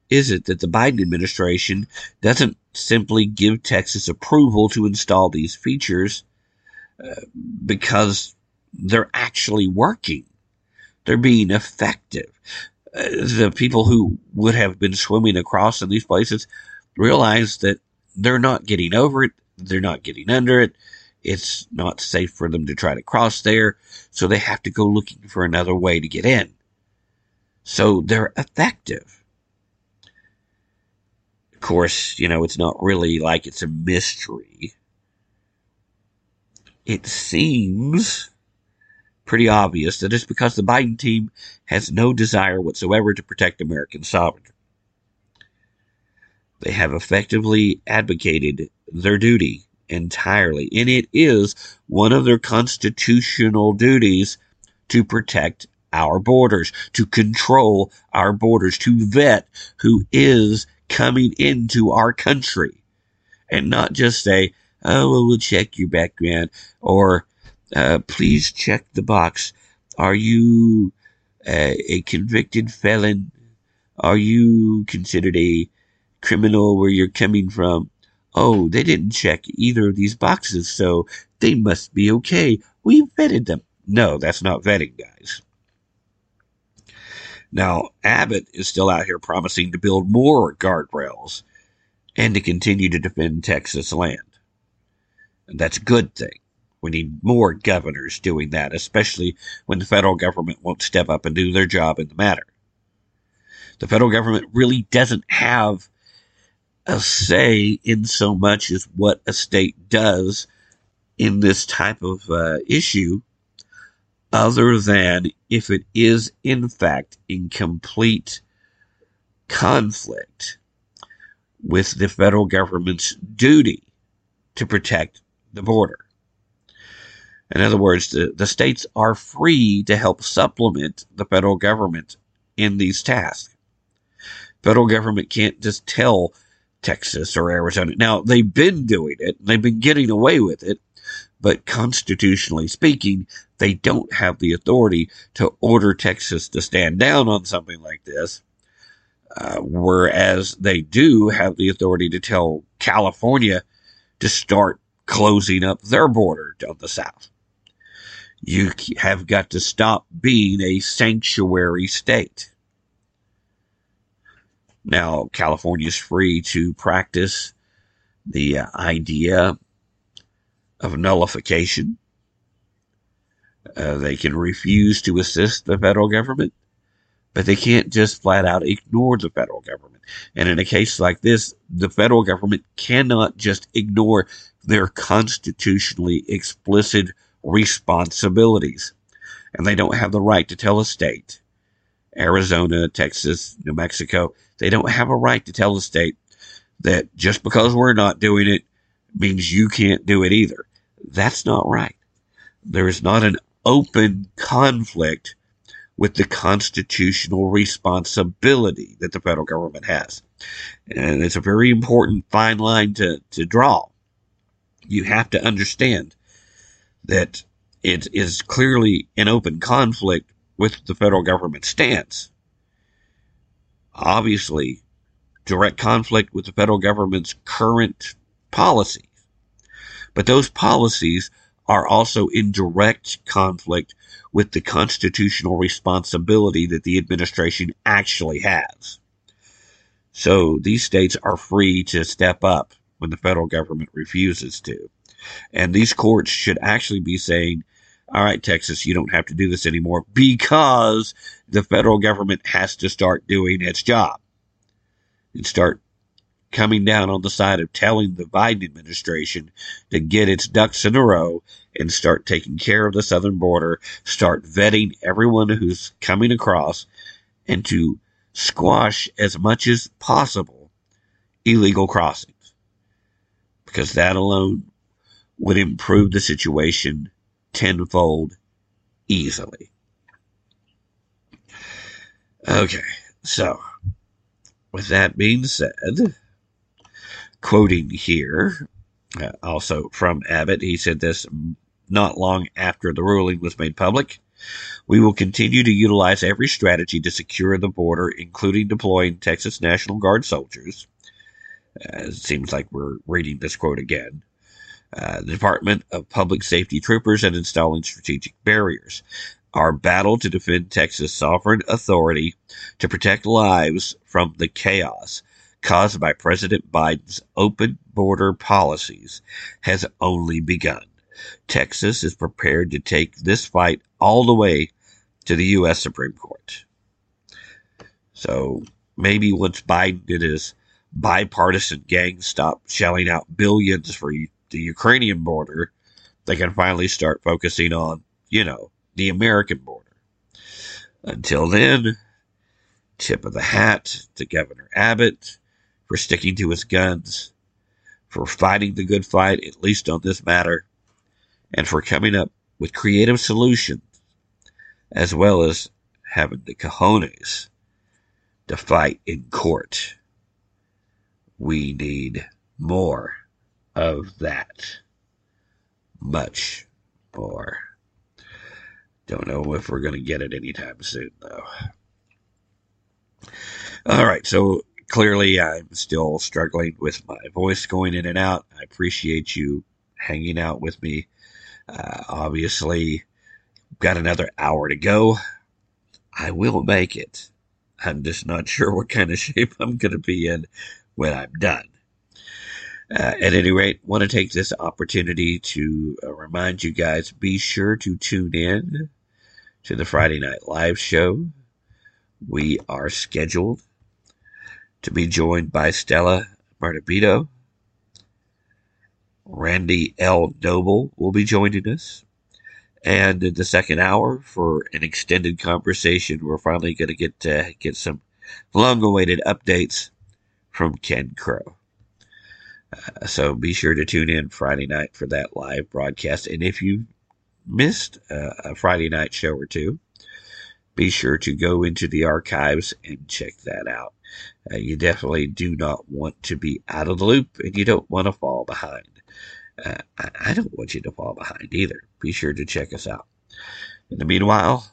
is it that the Biden administration doesn't simply give Texas approval to install these features uh, because they're actually working? They're being effective the people who would have been swimming across in these places realize that they're not getting over it, they're not getting under it, it's not safe for them to try to cross there, so they have to go looking for another way to get in. So they're effective. Of course, you know, it's not really like it's a mystery. It seems pretty obvious that it's because the Biden team has no desire whatsoever to protect American sovereignty. They have effectively advocated their duty entirely, and it is one of their constitutional duties to protect our borders, to control our borders, to vet who is coming into our country, and not just say, oh, well, we'll check your background, or uh, please check the box. Are you uh, a convicted felon? Are you considered a criminal where you're coming from? Oh, they didn't check either of these boxes, so they must be okay. We vetted them. No, that's not vetting, guys. Now, Abbott is still out here promising to build more guardrails and to continue to defend Texas land. And that's a good thing. We need more governors doing that, especially when the federal government won't step up and do their job in the matter. The federal government really doesn't have a say in so much as what a state does in this type of uh, issue, other than if it is in fact in complete conflict with the federal government's duty to protect the border. In other words, the, the states are free to help supplement the federal government in these tasks. Federal government can't just tell Texas or Arizona. Now, they've been doing it, they've been getting away with it, but constitutionally speaking, they don't have the authority to order Texas to stand down on something like this. Uh, whereas they do have the authority to tell California to start closing up their border to the south. You have got to stop being a sanctuary state. Now, California is free to practice the uh, idea of nullification. Uh, they can refuse to assist the federal government, but they can't just flat out ignore the federal government. And in a case like this, the federal government cannot just ignore their constitutionally explicit responsibilities. And they don't have the right to tell a state, Arizona, Texas, New Mexico, they don't have a right to tell the state that just because we're not doing it means you can't do it either. That's not right. There is not an open conflict with the constitutional responsibility that the federal government has. And it's a very important fine line to, to draw. You have to understand that it is clearly an open conflict with the federal government stance obviously direct conflict with the federal government's current policies. But those policies are also in direct conflict with the constitutional responsibility that the administration actually has. So these states are free to step up when the federal government refuses to. And these courts should actually be saying, all right, Texas, you don't have to do this anymore because the federal government has to start doing its job and start coming down on the side of telling the Biden administration to get its ducks in a row and start taking care of the southern border, start vetting everyone who's coming across, and to squash as much as possible illegal crossings. Because that alone would improve the situation tenfold easily. Okay, so with that being said, quoting here, uh, also from Abbott, he said this not long after the ruling was made public. We will continue to utilize every strategy to secure the border, including deploying Texas National Guard soldiers. Uh, it seems like we're reading this quote again. Uh, the Department of Public Safety troopers and installing strategic barriers. Our battle to defend Texas' sovereign authority to protect lives from the chaos caused by President Biden's open border policies has only begun. Texas is prepared to take this fight all the way to the U.S. Supreme Court. So maybe once Biden did his bipartisan gang stop shelling out billions for the Ukrainian border, they can finally start focusing on, you know, the American border. Until then, tip of the hat to Governor Abbott for sticking to his guns, for fighting the good fight, at least on this matter, and for coming up with creative solutions, as well as having the cojones to fight in court. We need more of that. Much more. Don't know if we're going to get it anytime soon, though. All right, so clearly I'm still struggling with my voice going in and out. I appreciate you hanging out with me. Uh, obviously, got another hour to go. I will make it. I'm just not sure what kind of shape I'm going to be in when I'm done. Uh, at any rate, want to take this opportunity to uh, remind you guys be sure to tune in to the Friday Night Live show. We are scheduled to be joined by Stella Morabito. Randy L. Noble will be joining us. And in the second hour, for an extended conversation, we're finally going to get to get some long-awaited updates from Ken Crow. Uh, so be sure to tune in Friday night for that live broadcast. And if you missed uh, a Friday night show or two, be sure to go into the archives and check that out. Uh, you definitely do not want to be out of the loop and you don't want to fall behind. Uh, I, I don't want you to fall behind either. Be sure to check us out. In the meanwhile,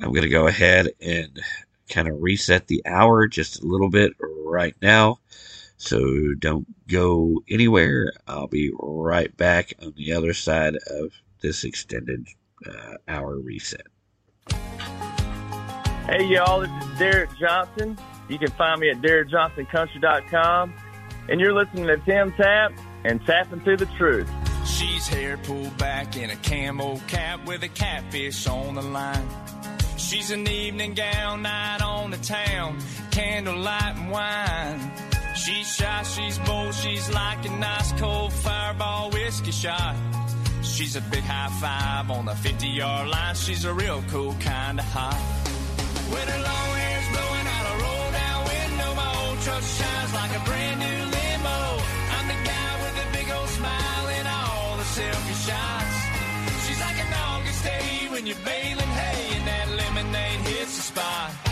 I'm going to go ahead and kind of reset the hour just a little bit right now. So don't go anywhere. I'll be right back on the other side of this extended uh, hour reset. Hey, y'all, this is Derek Johnson. You can find me at DerekJohnsonCountry.com. And you're listening to Tim Tapp and Tapp Into the Truth. She's hair pulled back in a camo cap with a catfish on the line. She's an evening gown night on the town, candlelight and wine. She's shy, she's bold, she's like a nice cold fireball whiskey shot. She's a big high five on the 50 yard line. She's a real cool kind of hot. With her long hair's blowing out a roll down window, my old truck shines like a brand new limo. I'm the guy with the big old smile and all the selfie shots. She's like an August day when you're baling hay and that lemonade hits the spot.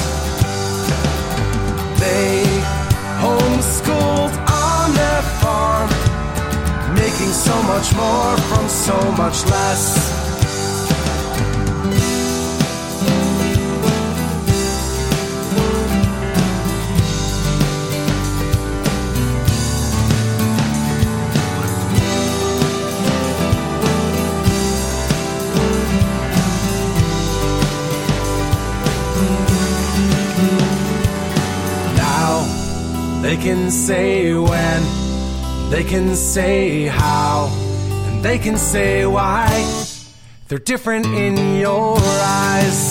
So much more from so much less. Now They can say when, they can say how, and they can say why. They're different in your eyes.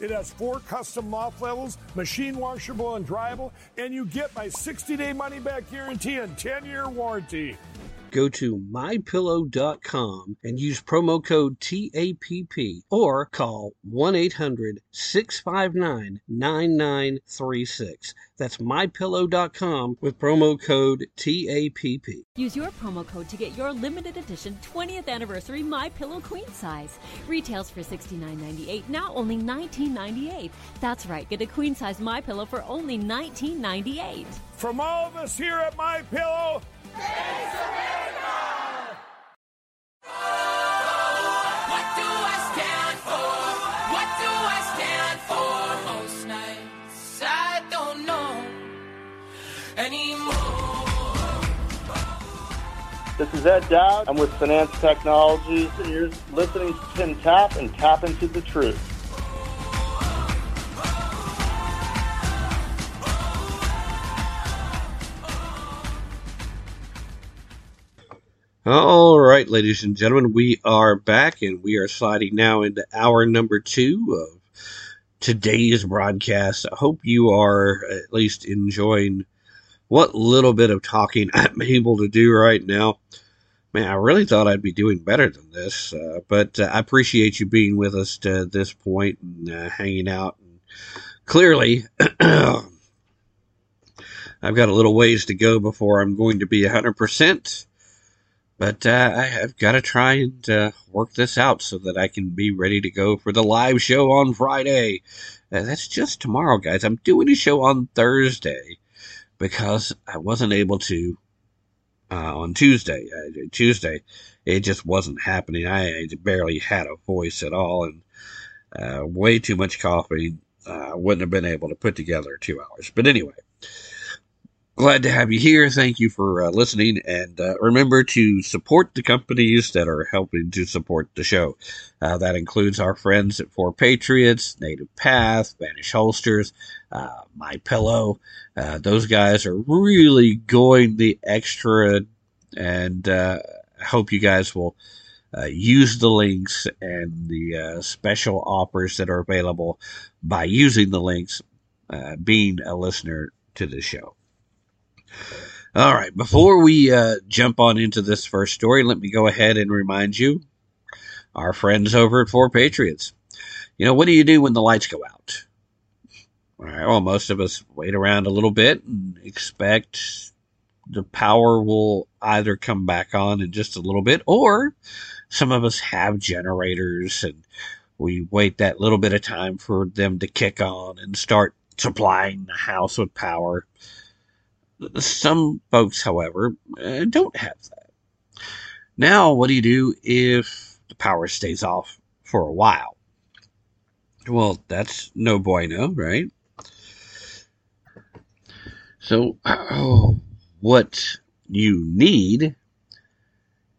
It has four custom loft levels, machine washable and dryable, and you get my 60-day money-back guarantee and 10-year warranty. Go to mypillow.com and use promo code TAPP or call 1 800 659 9936. That's mypillow.com with promo code TAPP. Use your promo code to get your limited edition 20th anniversary My Pillow queen size. Retails for $69.98, now only $19.98. That's right, get a queen size My Pillow for only $19.98. From all of us here at My Pillow, This is Ed Dowd. I'm with Finance Technologies, and you're listening to Tim Tapp and Tapp into the Truth. All right, ladies and gentlemen, we are back and we are sliding now into hour number two of today's broadcast. I hope you are at least enjoying what little bit of talking I'm able to do right now. Man, I really thought I'd be doing better than this, uh, but uh, I appreciate you being with us to this point and uh, hanging out. And clearly, I've got a little ways to go before I'm going to be 100%. But uh, I have got to try and uh, work this out so that I can be ready to go for the live show on Friday. Uh, that's just tomorrow, guys. I'm doing a show on Thursday because I wasn't able to uh, on Tuesday. Uh, Tuesday, it just wasn't happening. I barely had a voice at all, and uh, way too much coffee. I wouldn't have been able to put together two hours. But anyway glad to have you here. Thank you for uh, listening. And uh, remember to support the companies that are helping to support the show. Uh, that includes our friends at Four Patriots, Native Path, VNSH Holsters, uh, My Pillow. Uh, those guys are really going the extra, and uh, I hope you guys will. use the links and the special offers that are available by using the links, being a listener to the show. All right, before we uh, jump on into this first story, let me go ahead and remind you our friends over at Four Patriots. You know, what do you do when the lights go out? All right, well, most of us wait around a little bit and expect the power will either come back on in just a little bit, or some of us have generators and we wait that little bit of time for them to kick on and start supplying the house with power. Some folks, however, uh, don't have that. Now, what do you do if the power stays off for a while? Well, that's no bueno, right? So, oh, what you need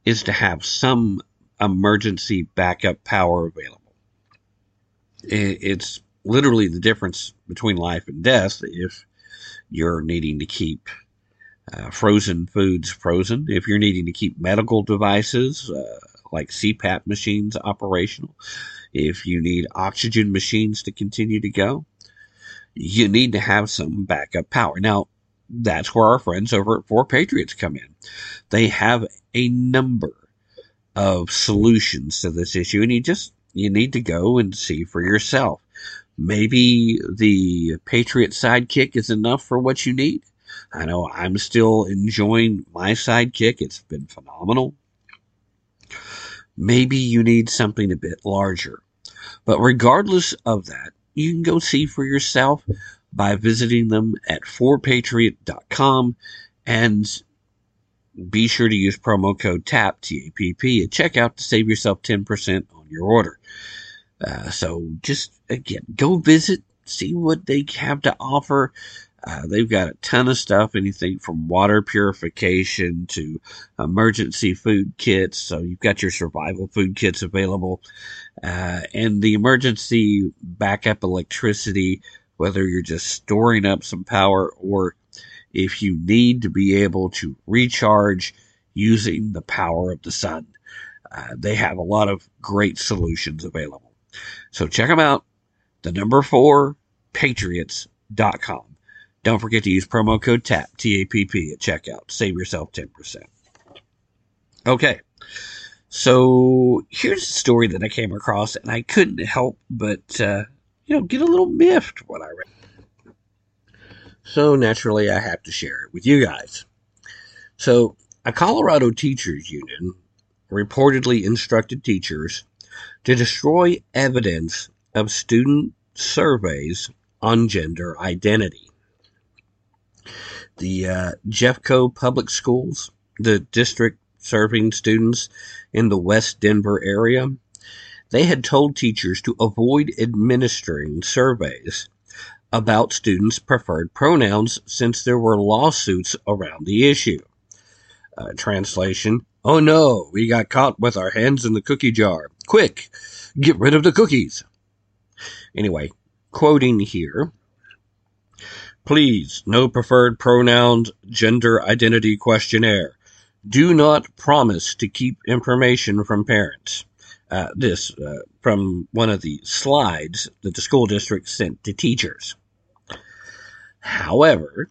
is to have some emergency backup power available. It's literally the difference between life and death if you're needing to keep uh, frozen foods frozen, if you're needing to keep medical devices uh, like CPAP machines operational, if you need oxygen machines to continue to go, you need to have some backup power. Now, that's where our friends over at Four Patriots come in. They have a number of solutions to this issue, and you just you need to go and see for yourself. Maybe the Patriot sidekick is enough for what you need. I know I'm still enjoying my sidekick. It's been phenomenal. Maybe you need something a bit larger. But regardless of that, you can go see for yourself by visiting them at 4patriot.com and be sure to use promo code TAP, T-A-P-P, at checkout to save yourself 10% on your order. Uh, so just, again, go visit, see what they have to offer. Uh, they've got a ton of stuff, anything from water purification to emergency food kits. So you've got your survival food kits available, uh, and the emergency backup electricity, whether you're just storing up some power or if you need to be able to recharge using the power of the sun. Uh, they have a lot of great solutions available. So check them out. The number four, patriots.com. Don't forget to use promo code TAP, T-A-P-P at checkout. Save yourself 10%. Okay. So here's a story that I came across and I couldn't help but, uh, you know, get a little miffed when I read So naturally I have to share it with you guys. So a Colorado teachers union reportedly instructed teachers to destroy evidence of student surveys on gender identity the uh, Jeffco Public Schools, the district serving students in the West Denver area, they had told teachers to avoid administering surveys about students' preferred pronouns since there were lawsuits around the issue. Uh, translation Oh no, we got caught with our hands in the cookie jar. Quick, get rid of the cookies. Anyway, quoting here Please, no preferred pronouns, gender identity questionnaire. Do not promise to keep information from parents. Uh, this uh, from one of the slides that the school district sent to teachers. However,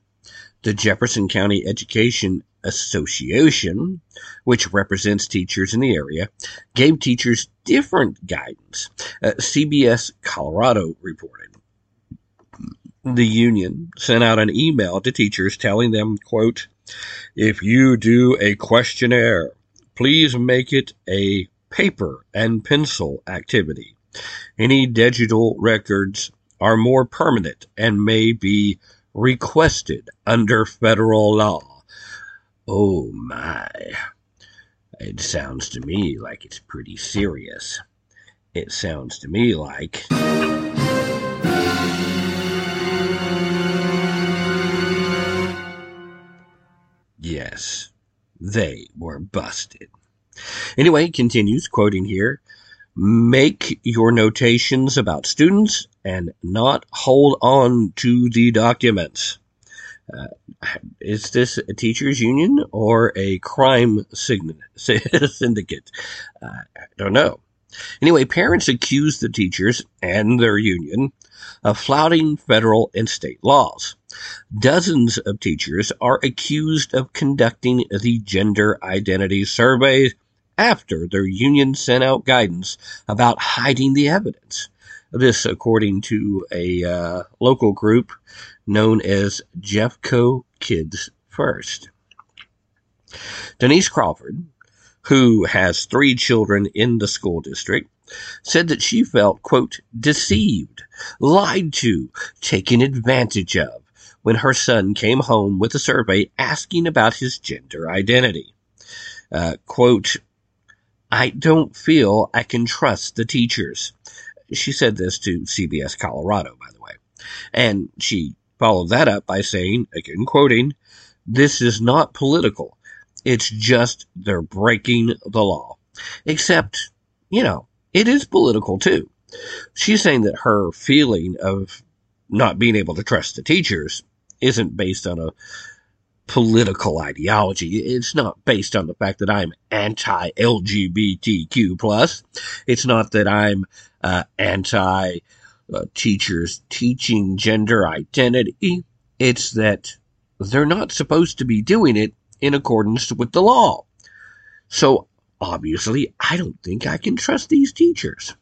the Jefferson County Education Association, which represents teachers in the area, gave teachers different guidance. Uh, CBS Colorado reported the union sent out an email to teachers telling them, quote, if you do a questionnaire, please make it a paper and pencil activity. Any digital records are more permanent and may be requested under federal law. Oh my. It sounds to me like it's pretty serious. It sounds to me like. Yes, they were busted. Anyway, he continues, quoting here make your notations about students and not hold on to the documents. Is this a teachers union or a crime syndicate? Uh, I don't know. Anyway, parents accuse the teachers and their union of flouting federal and state laws. Dozens of teachers are accused of conducting the gender identity surveys after their union sent out guidance about hiding the evidence. This, according to a uh, local group known as Jeffco Kids First. Denise Crawford, who has three children in the school district, said that she felt, quote, deceived, lied to, taken advantage of when her son came home with a survey asking about his gender identity. Uh, quote, I don't feel I can trust the teachers. She said this to CBS Colorado, by the way. And she followed that up by saying, again quoting, this is not political. It's just they're breaking the law. Except, you know, it is political too. She's saying that her feeling of not being able to trust the teachers isn't based on a political ideology. It's not based on the fact that I'm anti LGBTQ plus. It's not that I'm uh, anti uh, teachers teaching gender identity. It's that they're not supposed to be doing it in accordance with the law. So obviously, I don't think I can trust these teachers.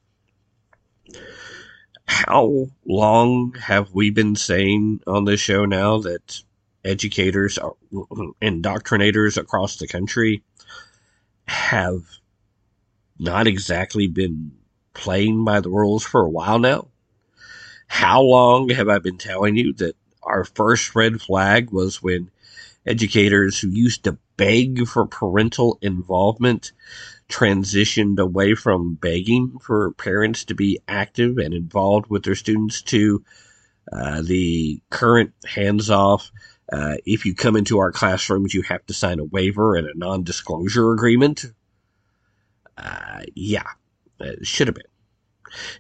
How long have we been saying on this show now that educators uh, indoctrinators across the country have not exactly been playing by the rules for a while now? How long have I been telling you that our first red flag was when educators who used to beg for parental involvement transitioned away from begging for parents to be active and involved with their students to uh, the current hands off. Uh, if you come into our classrooms, you have to sign a waiver and a non disclosure agreement. Uh, yeah, it should have been.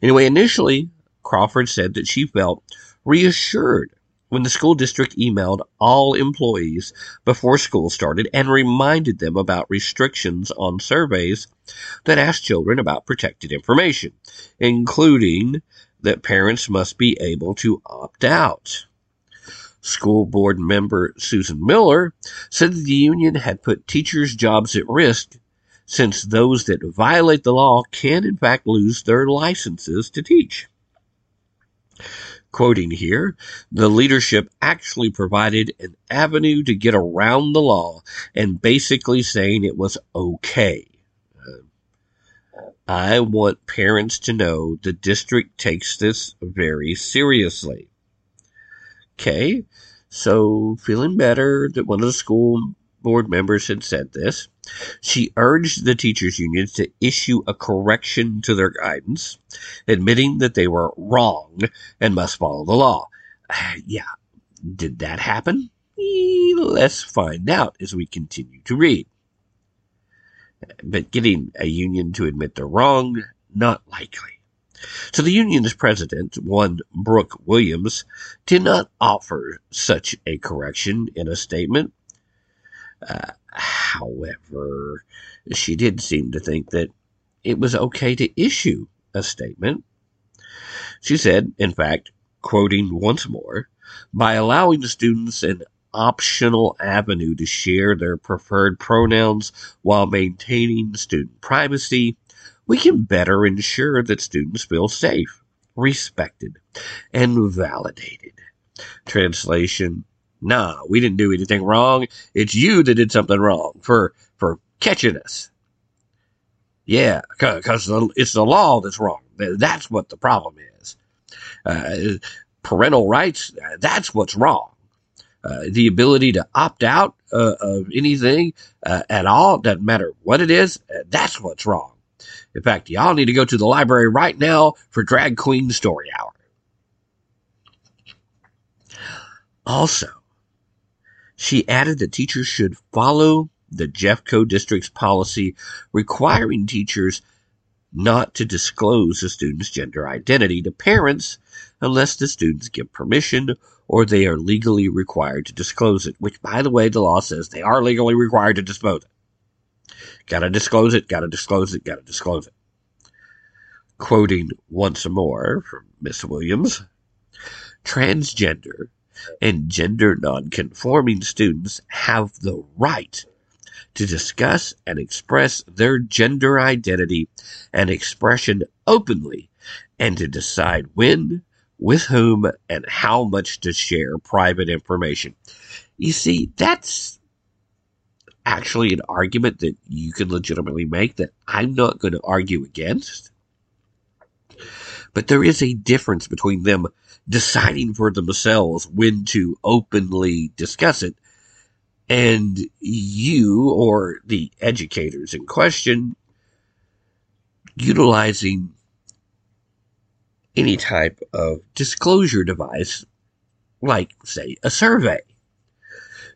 Anyway, initially, Crawford said that she felt reassured when the school district emailed all employees before school started and reminded them about restrictions on surveys that asked children about protected information, including that parents must be able to opt out. School board member Susan Miller said that the union had put teachers' jobs at risk since those that violate the law can in fact lose their licenses to teach. Quoting here, the leadership actually provided an avenue to get around the law and basically saying it was okay. Uh, I want parents to know the district takes this very seriously. Okay, so feeling better that one of the school board members had said this. She urged the teachers' unions to issue a correction to their guidance, admitting that they were wrong and must follow the law. Yeah, did that happen? Let's find out as we continue to read. But getting a union to admit they're wrong, not likely. So the union's president, one Brooke Williams, did not offer such a correction in a statement, uh, however, she did seem to think that it was okay to issue a statement. She said, in fact, quoting once more, by allowing the students an optional avenue to share their preferred pronouns while maintaining student privacy, we can better ensure that students feel safe, respected, and validated. Translation Nah, we didn't do anything wrong. It's you that did something wrong for for catching us. Yeah, because it's the law that's wrong. That's what the problem is. Uh, parental rights, that's what's wrong. Uh, the ability to opt out uh, of anything uh, at all, doesn't matter what it is, uh, that's what's wrong. In fact, y'all need to go to the library right now for Drag Queen Story Hour. Also, she added that teachers should follow the Jeffco district's policy requiring teachers not to disclose a student's gender identity to parents unless the students give permission or they are legally required to disclose it, which, by the way, the law says they are legally required to disclose it. Gotta disclose it, gotta disclose it, gotta disclose it. Quoting once more from Miss Williams, transgender and gender nonconforming students have the right to discuss and express their gender identity and expression openly and to decide when, with whom, and how much to share private information. You see, that's actually an argument that you can legitimately make that I'm not going to argue against. But there is a difference between them deciding for themselves when to openly discuss it and you or the educators in question utilizing any type of disclosure device like say a survey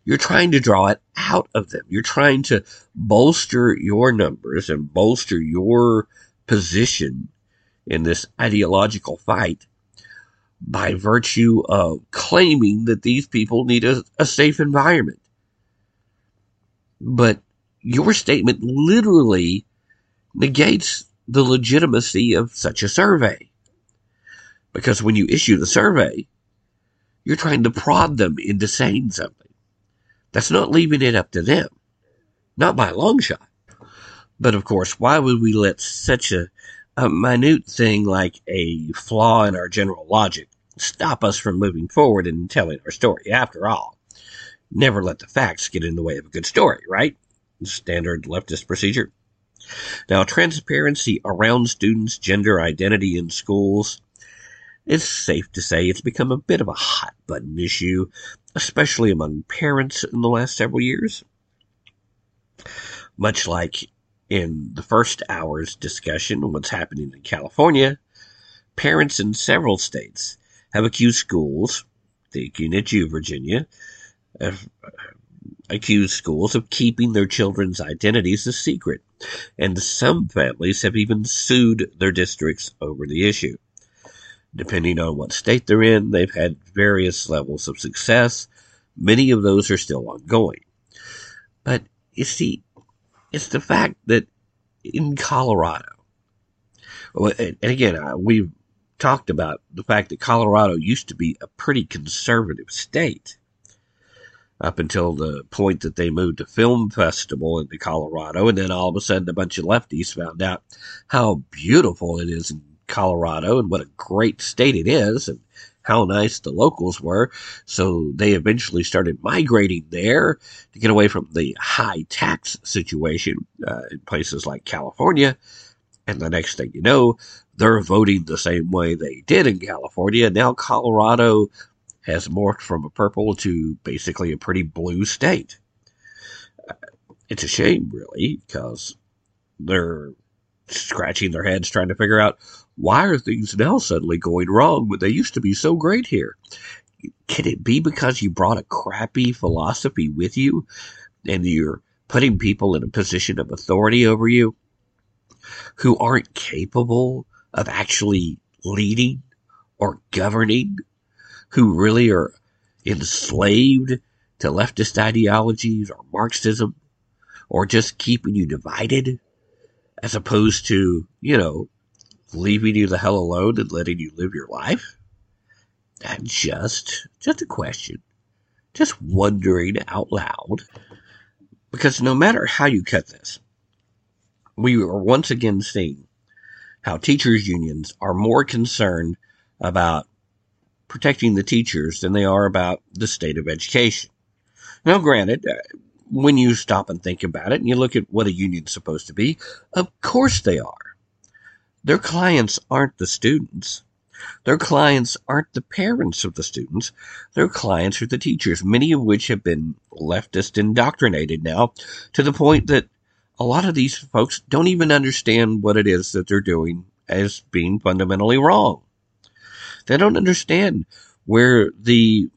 you're trying to draw it out of them you're trying to bolster your numbers and bolster your position in this ideological fight by virtue of claiming that these people need a, a safe environment. But your statement literally negates the legitimacy of such a survey. Because when you issue the survey, you're trying to prod them into saying something. That's not leaving it up to them. Not by a long shot. But of course, why would we let such a, a minute thing like a flaw in our general logic stop us from moving forward and telling our story? After all, never let the facts get in the way of a good story, right? Standard leftist procedure. Now, transparency around students' gender identity in schools it's safe to say it's become a bit of a hot button issue, especially among parents in the last several years. Much like in the first hour's discussion on what's happening in California, parents in several states have accused schools, thinking at you, Virginia, have uh, accused schools of keeping their children's identities a secret, and some families have even sued their districts over the issue. Depending on what state they're in, they've had various levels of success. Many of those are still ongoing. But you see, it's the fact that in Colorado, and again, we've talked about the fact that Colorado used to be a pretty conservative state up until the point that they moved a film festival into Colorado. And then all of a sudden, a bunch of lefties found out how beautiful it is in Colorado and what a great state it is and how nice the locals were. So they eventually started migrating there to get away from the high tax situation uh, in places like California. And the next thing you know, they're voting the same way they did in California. Now Colorado has morphed from a purple to basically a pretty blue state. Uh, it's a shame, really, because they're scratching their heads trying to figure out why are things now suddenly going wrong when they used to be so great here? Can it be because you brought a crappy philosophy with you and you're putting people in a position of authority over you who aren't capable of actually leading or governing, who really are enslaved to leftist ideologies or Marxism or just keeping you divided as opposed to, you know, leaving you the hell alone and letting you live your life? Just, just a question. Just wondering out loud. Because no matter how you cut this, we are once again seeing how teachers' unions are more concerned about protecting the teachers than they are about the state of education. Now, granted, uh, when you stop and think about it and you look at what a union's supposed to be, of course they are. Their clients aren't the students. Their clients aren't the parents of the students. Their clients are the teachers, many of which have been leftist indoctrinated now to the point that a lot of these folks don't even understand what it is that they're doing as being fundamentally wrong. They don't understand where the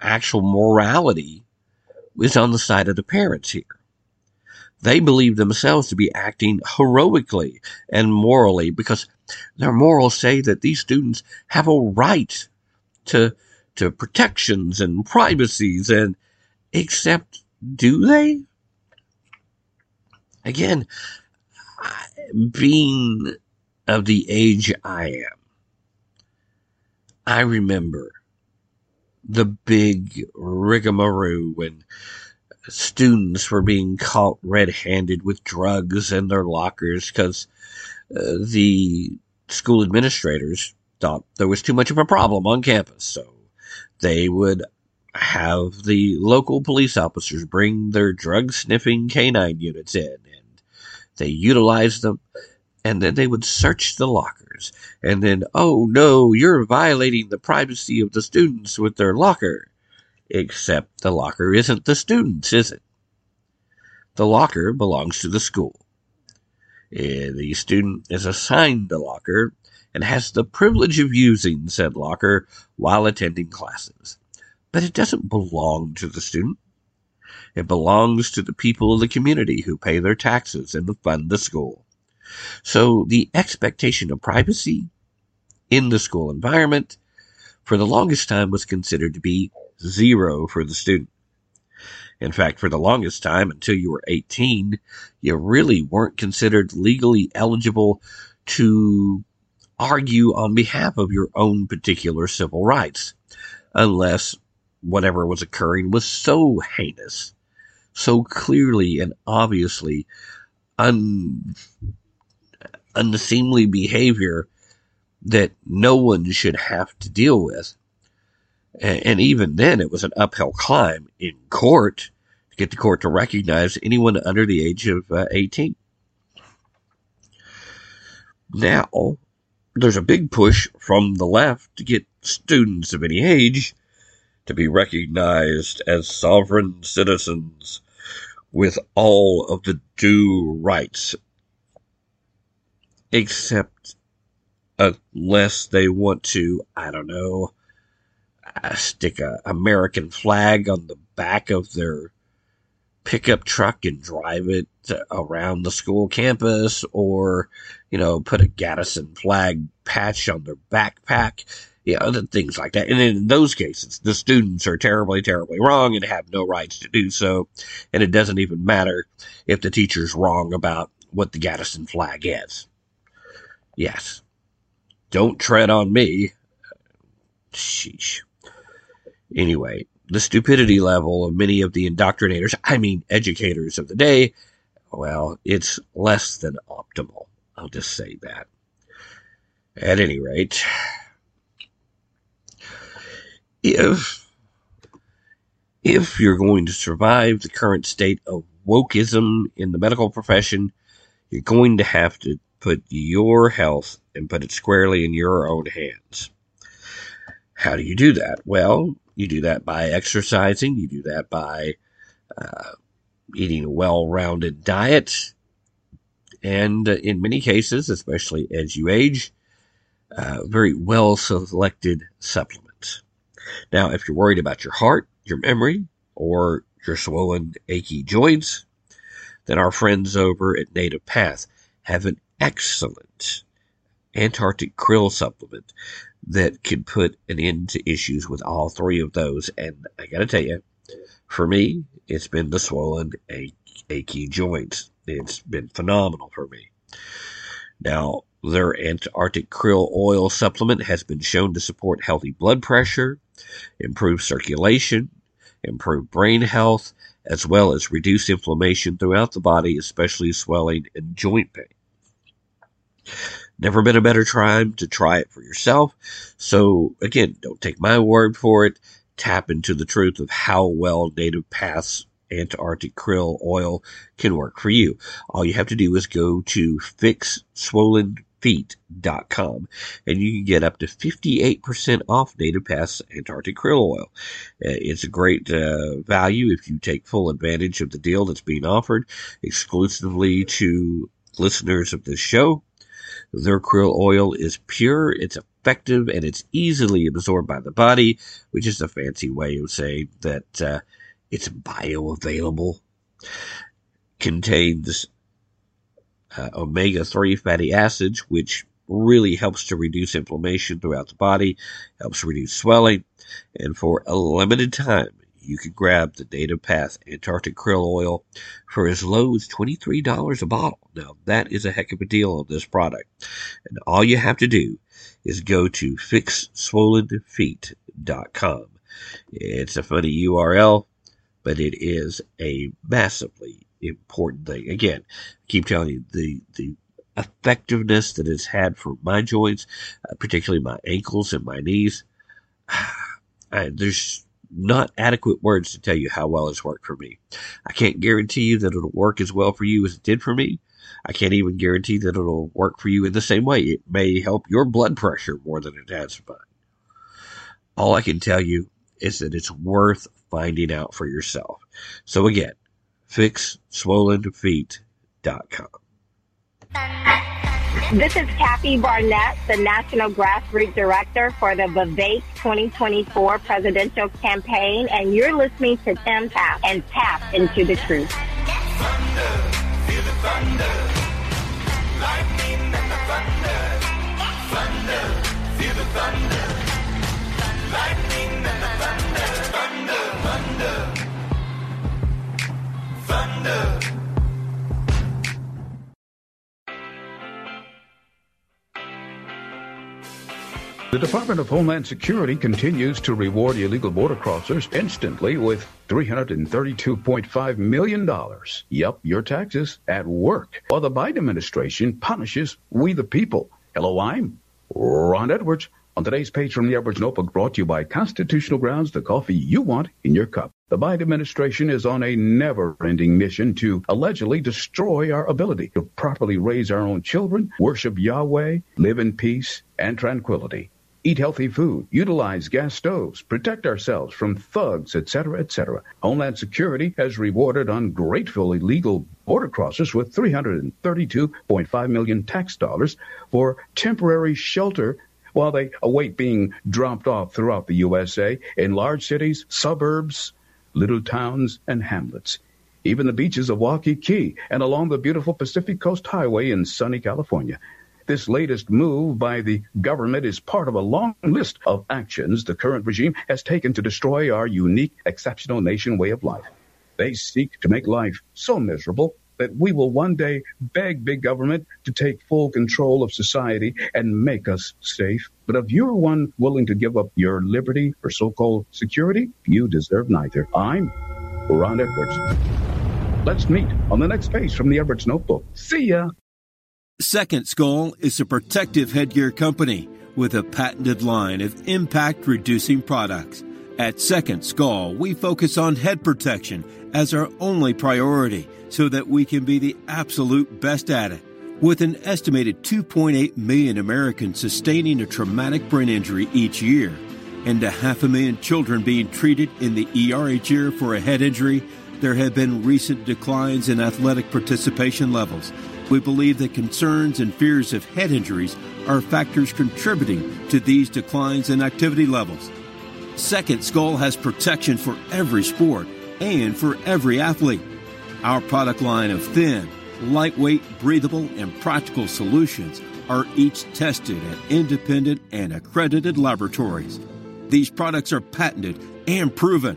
actual morality is on the side of the parents here. They believe themselves to be acting heroically and morally because their morals say that these students have a right to, to protections and privacies and except do they? Again, being of the age I am, I remember the big rigmarole when students were being caught red-handed with drugs in their lockers because uh, the school administrators thought there was too much of a problem on campus. So they would have the local police officers bring their drug sniffing canine units in and they utilized them and then they would search the lockers and then, oh no, you're violating the privacy of the students with their locker. Except the locker isn't the student's, is it? The locker belongs to the school. Eh, the student is assigned the locker and has the privilege of using said locker while attending classes. But it doesn't belong to the student. It belongs to the people of the community who pay their taxes and fund the school. So the expectation of privacy in the school environment for the longest time was considered to be zero for the student. In fact, for the longest time, until you were 18, you really weren't considered legally eligible to argue on behalf of your own particular civil rights, unless whatever was occurring was so heinous, so clearly and obviously un, unseemly behavior that no one should have to deal with. And, even then, it was an uphill climb in court to get the court to recognize anyone under the age of uh, 18. Now, there's a big push from the left to get students of any age to be recognized as sovereign citizens with all of the due rights, except unless they want to, I don't know, stick a uh, American flag on the back of their pickup truck and drive it around the school campus or, you know, put a Gadsden flag patch on their backpack, you know, things like that. And in those cases, the students are terribly, terribly wrong and have no rights to do so. And it doesn't even matter if the teacher's wrong about what the Gadsden flag is. Yes. Don't tread on me. Sheesh. Anyway, the stupidity level of many of the indoctrinators, I mean educators of the day, well, it's less than optimal. I'll just say that. At any rate, if if you're going to survive the current state of wokeism in the medical profession, you're going to have to put your health and put it squarely in your own hands. How do you do that? Well, you do that by exercising. You do that by uh, eating a well-rounded diet, and uh, in many cases, especially as you age, uh, very well-selected supplements. Now, if you're worried about your heart, your memory, or your swollen, achy joints, then our friends over at Native Path have an excellent Antarctic krill supplement that can put an end to issues with all three of those. And I got to tell you, for me, it's been the swollen, achy joints. It's been phenomenal for me. Now, their Antarctic krill oil supplement has been shown to support healthy blood pressure, improve circulation, improve brain health, as well as reduce inflammation throughout the body, especially swelling and joint pain. Never been a better time to try it for yourself. So again, don't take my word for it. Tap into the truth of how well Native Path's Antarctic krill oil can work for you. All you have to do is go to fixswollenfeet.com and you can get up to 58% off Native Path's Antarctic krill oil. Uh, it's a great uh, value if you take full advantage of the deal that's being offered exclusively to listeners of this show. Their krill oil is pure, it's effective, and it's easily absorbed by the body, which is a fancy way of saying that uh, it's bioavailable. Contains uh, omega 3 fatty acids, which really helps to reduce inflammation throughout the body, helps reduce swelling, and for a limited time, you can grab the Native Path Antarctic Krill Oil for as low as $23 a bottle. Now, that is a heck of a deal on this product. And all you have to do is go to fixswollenfeet.com. It's a funny URL, but it is a massively important thing. Again, I keep telling you the, the effectiveness that it's had for my joints, uh, particularly my ankles and my knees. I, there's not adequate words to tell you how well it's worked for me. I can't guarantee you that it'll work as well for you as it did for me. I can't even guarantee that it'll work for you in the same way. It may help your blood pressure more than it has mine. All I can tell you is that it's worth finding out for yourself. So again, fixswollenfeet.com. This is Kathy Barnette, the National Grassroots Director for the Vivek 2024 presidential campaign, and you're listening to Tim Tapp and Tapp into the Truth. thunder. The Department of Homeland Security continues to reward illegal border crossers instantly with $332.5 million. Yup, your taxes at work. While the Biden administration punishes we the people. Hello, I'm Ron Edwards. On today's page from the Edwards Notebook brought to you by Constitutional Grounds, the coffee you want in your cup. The Biden administration is on a never-ending mission to allegedly destroy our ability to properly raise our own children, worship Yahweh, live in peace and tranquility eat healthy food, utilize gas stoves, protect ourselves from thugs, etc., etc. Homeland Security has rewarded ungrateful illegal border crossers with 332.5 million tax dollars for temporary shelter while they await being dropped off throughout the USA in large cities, suburbs, little towns, and hamlets. Even the beaches of Waikiki and along the beautiful Pacific Coast Highway in sunny California. This latest move by the government is part of a long list of actions the current regime has taken to destroy our unique, exceptional nation way of life. They seek to make life so miserable that we will one day beg big government to take full control of society and make us safe. But if you're one willing to give up your liberty for so-called security, you deserve neither. I'm Ron Edwards. Let's meet on the next page from the Edwards Notebook. See ya. Second Skull is a protective headgear company with a patented line of impact reducing products. At Second Skull, we focus on head protection as our only priority so that we can be the absolute best at it. With an estimated 2.8 million Americans sustaining a traumatic brain injury each year and a half a million children being treated in the ER each year for a head injury, there have been recent declines in athletic participation levels. We believe that concerns and fears of head injuries are factors contributing to these declines in activity levels. Second Skull has protection for every sport and for every athlete. Our product line of thin, lightweight, breathable, and practical solutions are each tested at independent and accredited laboratories. These products are patented and proven.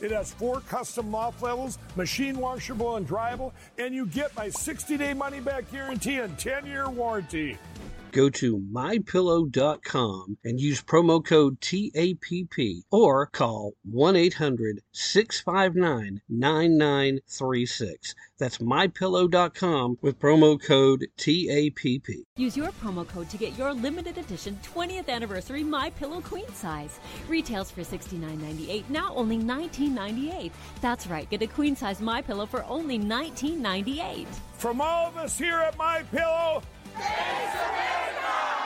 It has four custom loft levels, machine washable and dryable, and you get my 60-day money-back guarantee and 10-year warranty. Go to mypillow.com and use promo code TAPP or call 1 800 659 9936. That's mypillow.com with promo code TAPP. Use your promo code to get your limited edition 20th anniversary My Pillow queen size. Retails for $69.98, now only $19.98. That's right, get a queen size My Pillow for only $19.98. From all of us here at My Pillow, Thanks, America!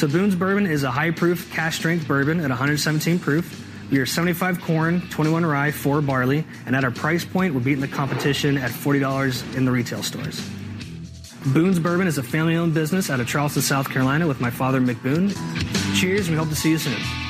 So Boone's Bourbon is a high proof, cash strength bourbon at 117 proof. We are 75 corn, 21 rye, 4 barley, and at our price point, we're beating the competition at $40 in the retail stores. Boone's Bourbon is a family owned business out of Charleston, South Carolina with my father, Mick Boone. Cheers, and we hope to see you soon.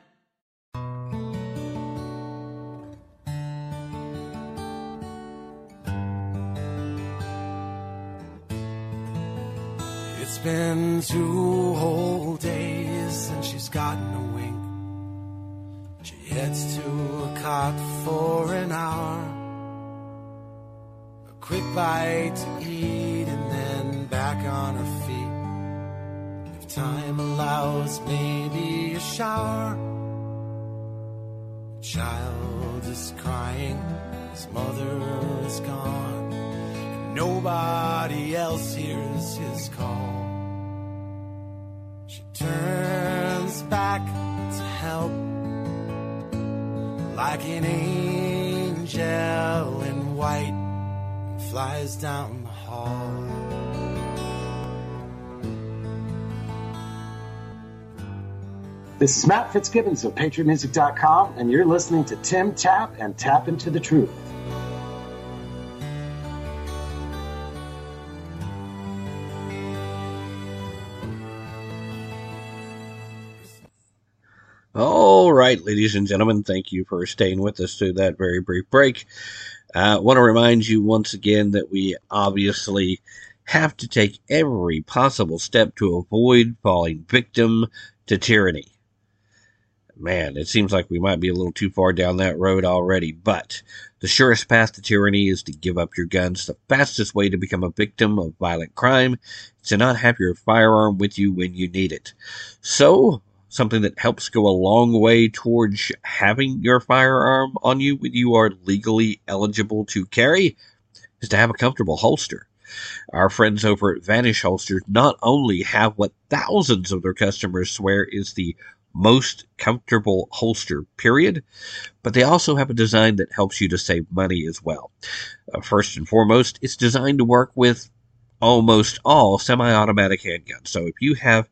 Been two whole days since she's gotten a wink. She heads to a cot for an hour. A quick bite to eat and then back on her feet. If time allows, maybe a shower. The child is crying, his mother is gone. And nobody else hears his call. Turns back to help like an angel in white flies down the hall. This is Matt Fitzgibbons of PatriotMusic.com, and you're listening to Tim Tapp and Tapp into the Truth. All right, ladies and gentlemen, thank you for staying with us through that very brief break. I uh, want to remind you once again that we obviously have to take every possible step to avoid falling victim to tyranny. Man, it seems like we might be a little too far down that road already, but the surest path to tyranny is to give up your guns. The fastest way to become a victim of violent crime is to not have your firearm with you when you need it. So, something that helps go a long way towards having your firearm on you when you are legally eligible to carry is to have a comfortable holster. Our friends over at VNSH Holsters not only have what thousands of their customers swear is the most comfortable holster, period, but they also have a design that helps you to save money as well. Uh, first and foremost, it's designed to work with almost all semi automatic handguns. So if you have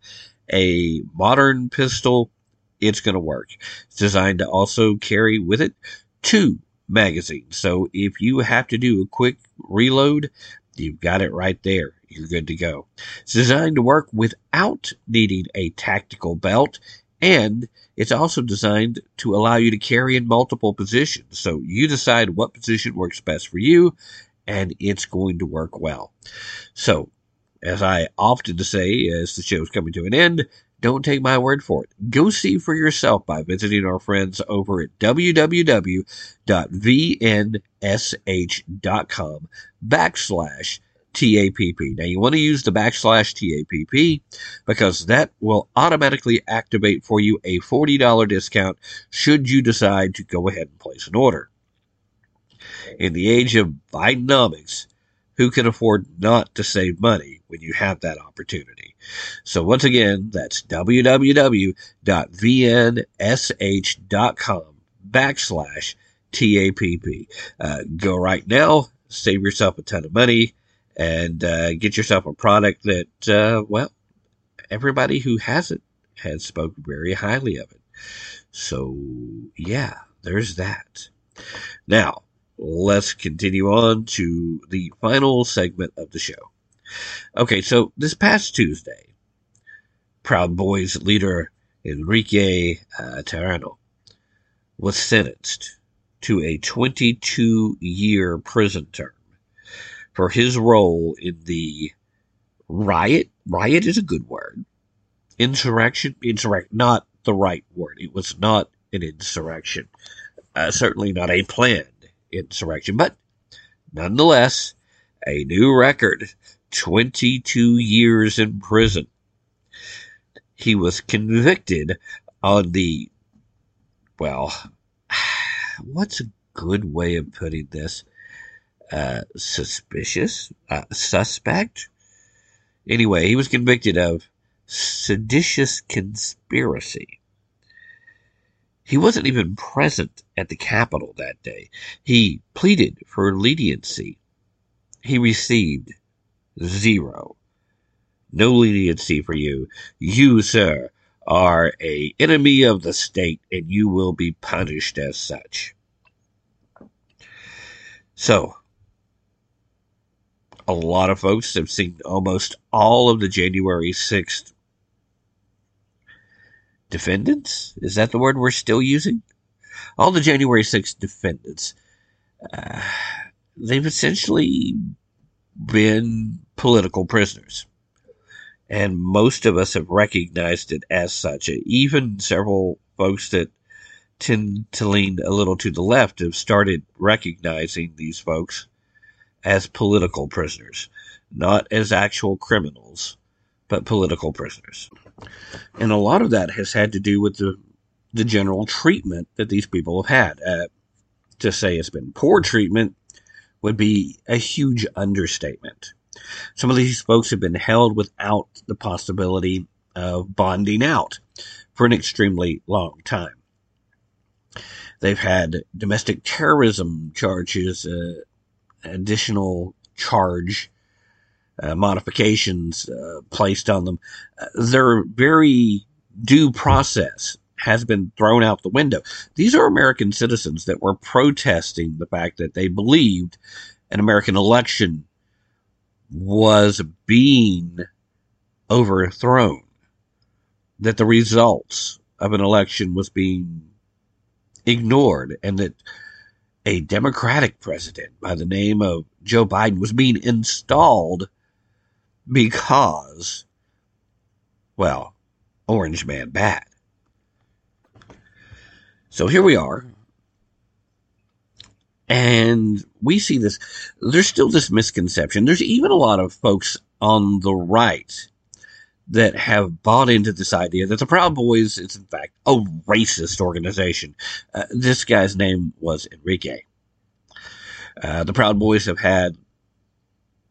a modern pistol, it's going to work. It's designed to also carry with it two magazines. So if you have to do a quick reload, you've got it right there. You're good to go. It's designed to work without needing a tactical belt and it's also designed to allow you to carry in multiple positions. So you decide what position works best for you and it's going to work well. So as I often say as the show's coming to an end, don't take my word for it. Go see for yourself by visiting our friends over at www.vnsh.com backslash TAPP. Now you want to use the backslash TAPP because that will automatically activate for you a $40 discount should you decide to go ahead and place an order. In the age of Bidenomics, who can afford not to save money when you have that opportunity? So once again, that's www.vnsh.com backslash TAPP. Uh, go right now, save yourself a ton of money, and uh, get yourself a product that, uh, well, everybody who has it has spoken very highly of it. So, yeah, there's that. Now, let's continue on to the final segment of the show. Okay, so this past Tuesday, Proud Boys leader Enrique uh, Tarrio was sentenced to a 22 year prison term for his role in the riot. Riot is a good word. Insurrection, insurrect, not the right word. It was not an insurrection. Uh, certainly not a planned insurrection, but nonetheless, a new record 22 years in prison. He was convicted on the, well, what's a good way of putting this? Uh, suspicious, uh, suspect. Anyway, he was convicted of seditious conspiracy. He wasn't even present at the Capitol that day. He pleaded for leniency. He received zero. No leniency for you. You, sir, are a enemy of the state and you will be punished as such. So, a lot of folks have seen almost all of the January 6th defendants. Is that the word we're still using? All the January 6th defendants. Uh, they've essentially been political prisoners. And most of us have recognized it as such. Even several folks that tend to lean a little to the left have started recognizing these folks as political prisoners, not as actual criminals, but political prisoners. And a lot of that has had to do with the, the general treatment that these people have had. Uh, to say it's been poor treatment would be a huge understatement. Some of these folks have been held without the possibility of bonding out for an extremely long time. They've had domestic terrorism charges, uh, additional charge uh, modifications uh, placed on them. Uh, their very due process has been thrown out the window. These are American citizens that were protesting the fact that they believed an American election was being overthrown, that the results of an election was being ignored, and that a Democratic president by the name of Joe Biden was being installed because, well, Orange Man bad. So here we are. And we see this, there's still this misconception. There's even a lot of folks on the right that have bought into this idea that the Proud Boys is in fact a racist organization. Uh, this guy's name was Enrique. Uh, the Proud Boys have had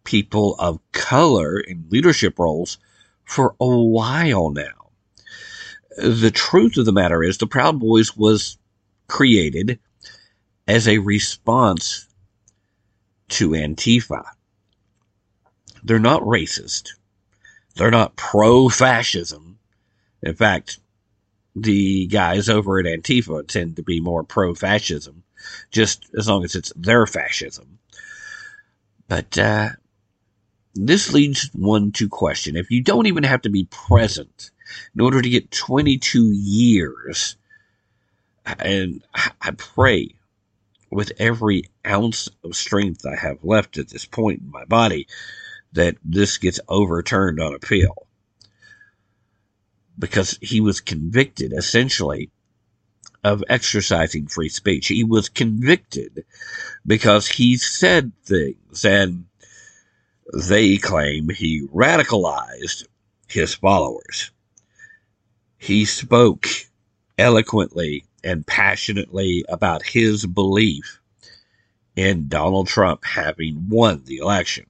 people of color in leadership roles for a while now. The truth of the matter is the Proud Boys was created as a response to Antifa. They're not racist. They're not pro fascism. In fact, the guys over at Antifa tend to be more pro fascism, just as long as it's their fascism. But uh, this leads one to question if you don't even have to be present in order to get 22 years, and I pray with every ounce of strength I have left at this point in my body that this gets overturned on appeal. Because he was convicted essentially of exercising free speech. He was convicted because he said things and they claim he radicalized his followers. He spoke eloquently and passionately about his belief in Donald Trump having won the election.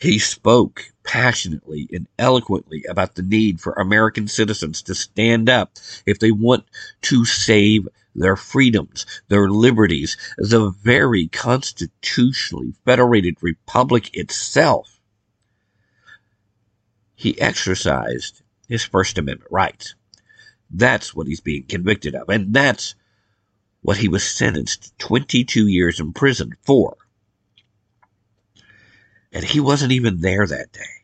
He spoke passionately and eloquently about the need for American citizens to stand up if they want to save their freedoms, their liberties, the very constitutionally federated republic itself. He exercised his First Amendment rights. That's what he's being convicted of, and that's what he was sentenced to 22 years in prison for. And he wasn't even there that day.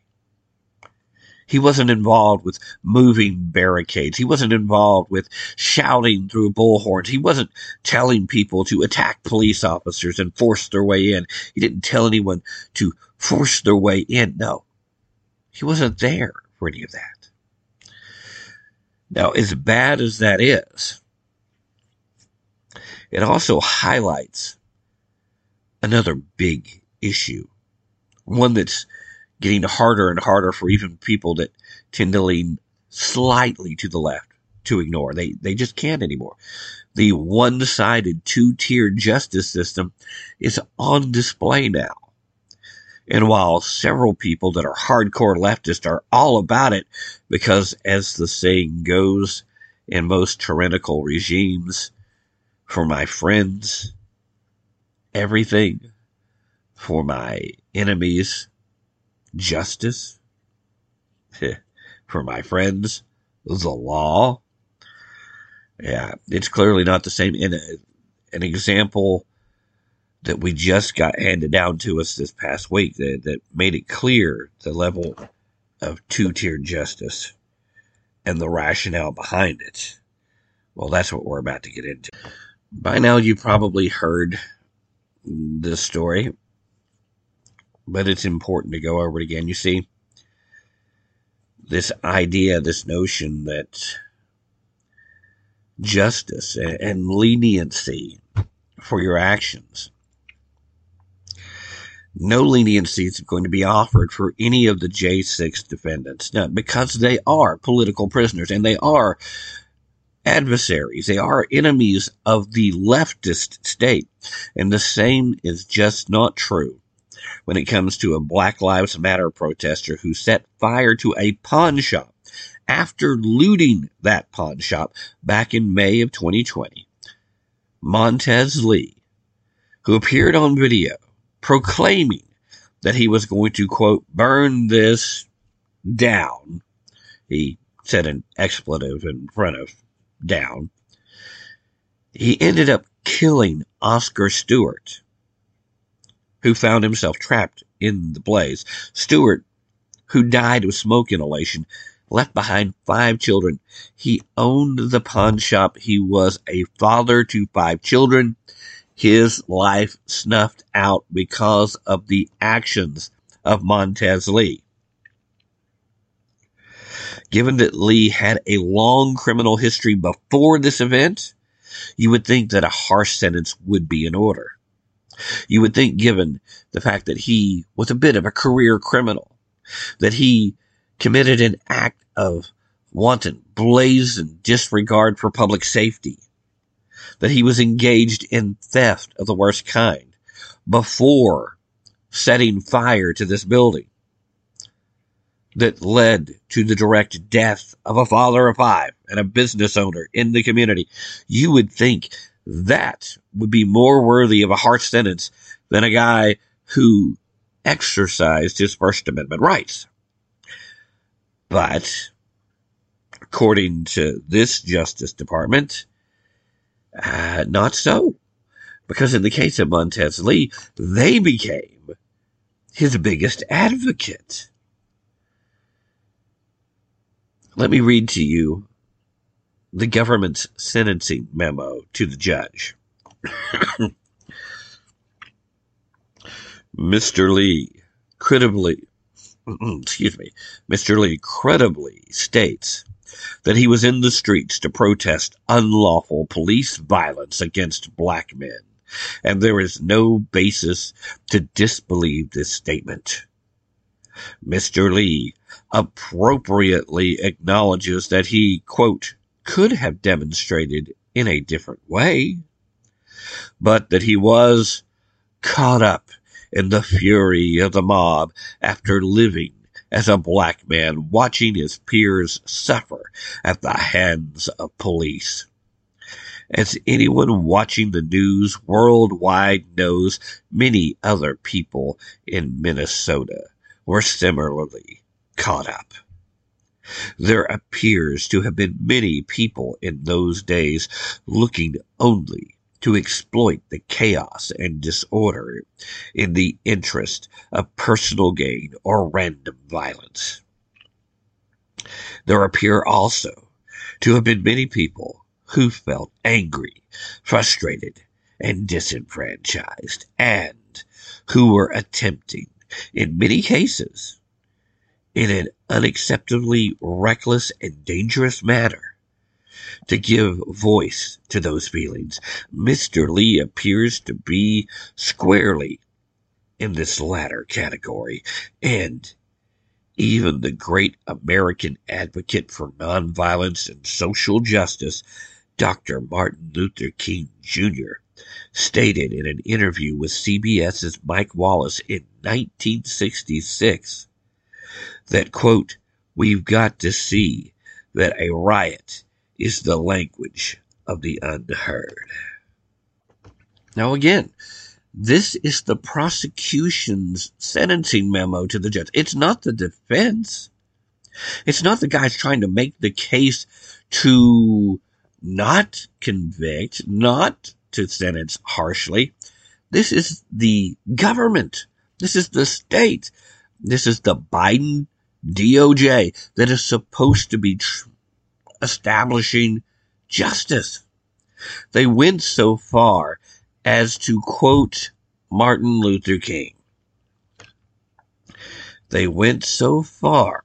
He wasn't involved with moving barricades. He wasn't involved with shouting through bullhorns. He wasn't telling people to attack police officers and force their way in. He didn't tell anyone to force their way in. No, he wasn't there for any of that. Now, as bad as that is, it also highlights another big issue, one that's getting harder and harder for even people that tend to lean slightly to the left to ignore. They, they just can't anymore. The one-sided two-tiered justice system is on display now. And while several people that are hardcore leftists are all about it, because as the saying goes, in most tyrannical regimes for my friends, everything for my enemies, justice for my friends, the law. Yeah, it's clearly not the same. And uh, an example that we just got handed down to us this past week that, that made it clear the level of two tiered justice and the rationale behind it. Well, that's what we're about to get into. By now, you probably heard this story, but it's important to go over it again. You see, this idea, this notion that justice and leniency for your actions. No leniency is going to be offered for any of the J6 defendants now, because they are political prisoners and they are adversaries. They are enemies of the leftist state. And the same is just not true when it comes to a Black Lives Matter protester who set fire to a pawn shop after looting that pawn shop back in May of 2020. Montez Lee, who appeared on video proclaiming that he was going to, quote, burn this down. He said an expletive in front of down. He ended up killing Oscar Stewart, who found himself trapped in the blaze. Stewart, who died of smoke inhalation, left behind five children. He owned the pawn shop. He was a father to five children. His life snuffed out because of the actions of Montez Lee. Given that Lee had a long criminal history before this event, you would think that a harsh sentence would be in order. You would think, given the fact that he was a bit of a career criminal, that he committed an act of wanton, blazing disregard for public safety, that he was engaged in theft of the worst kind before setting fire to this building that led to the direct death of a father of five and a business owner in the community. You would think that would be more worthy of a harsh sentence than a guy who exercised his First Amendment rights. But according to this Justice Department, uh, not so. Because in the case of Montez Lee, they became his biggest advocate. Let me read to you the government's sentencing memo to the judge. Mr. Lee credibly, excuse me, Mr. Lee credibly states that he was in the streets to protest unlawful police violence against black men, and there is no basis to disbelieve this statement. Mr. Lee appropriately acknowledges that he, quote, could have demonstrated in a different way, but that he was caught up in the fury of the mob after living as a black man watching his peers suffer at the hands of police. As anyone watching the news worldwide knows, many other people in Minnesota were similarly caught up. There appears to have been many people in those days looking only to exploit the chaos and disorder in the interest of personal gain or random violence. There appear also to have been many people who felt angry, frustrated, and disenfranchised, and who were attempting, in many cases, in an unacceptably reckless and dangerous manner, to give voice to those feelings. Mr. Lee appears to be squarely in this latter category, and even the great American advocate for nonviolence and social justice, Dr. Martin Luther King Jr., stated in an interview with CBS's Mike Wallace in 1966 that, quote, we've got to see that a riot is the language of the unheard. Now, again, this is the prosecution's sentencing memo to the judge. It's not the defense. It's not the guys trying to make the case to not convict, not to sentence harshly. This is the government. This is the state. This is the Biden DOJ that is supposed to be tr- establishing justice. They went so far as to quote Martin Luther King. They went so far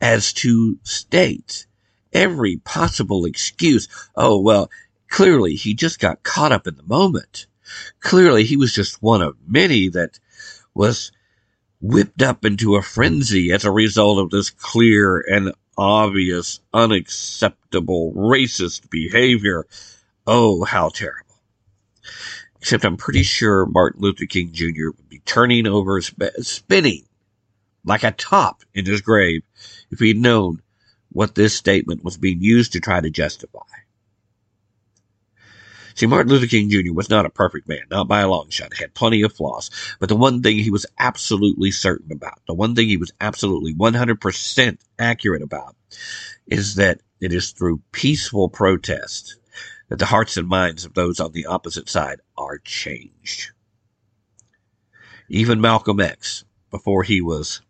as to state every possible excuse. Oh, well, clearly he just got caught up in the moment. Clearly he was just one of many that was whipped up into a frenzy as a result of this clear and obvious, unacceptable racist behavior. Oh, how terrible. Except I'm pretty sure Martin Luther King Jr. would be turning over, spinning like a top in his grave if he'd known what this statement was being used to try to justify. See, Martin Luther King Jr. was not a perfect man, not by a long shot. He had plenty of flaws. But the one thing he was absolutely certain about, the one thing he was absolutely 100% accurate about, is that it is through peaceful protest that the hearts and minds of those on the opposite side are changed. Even Malcolm X, before he was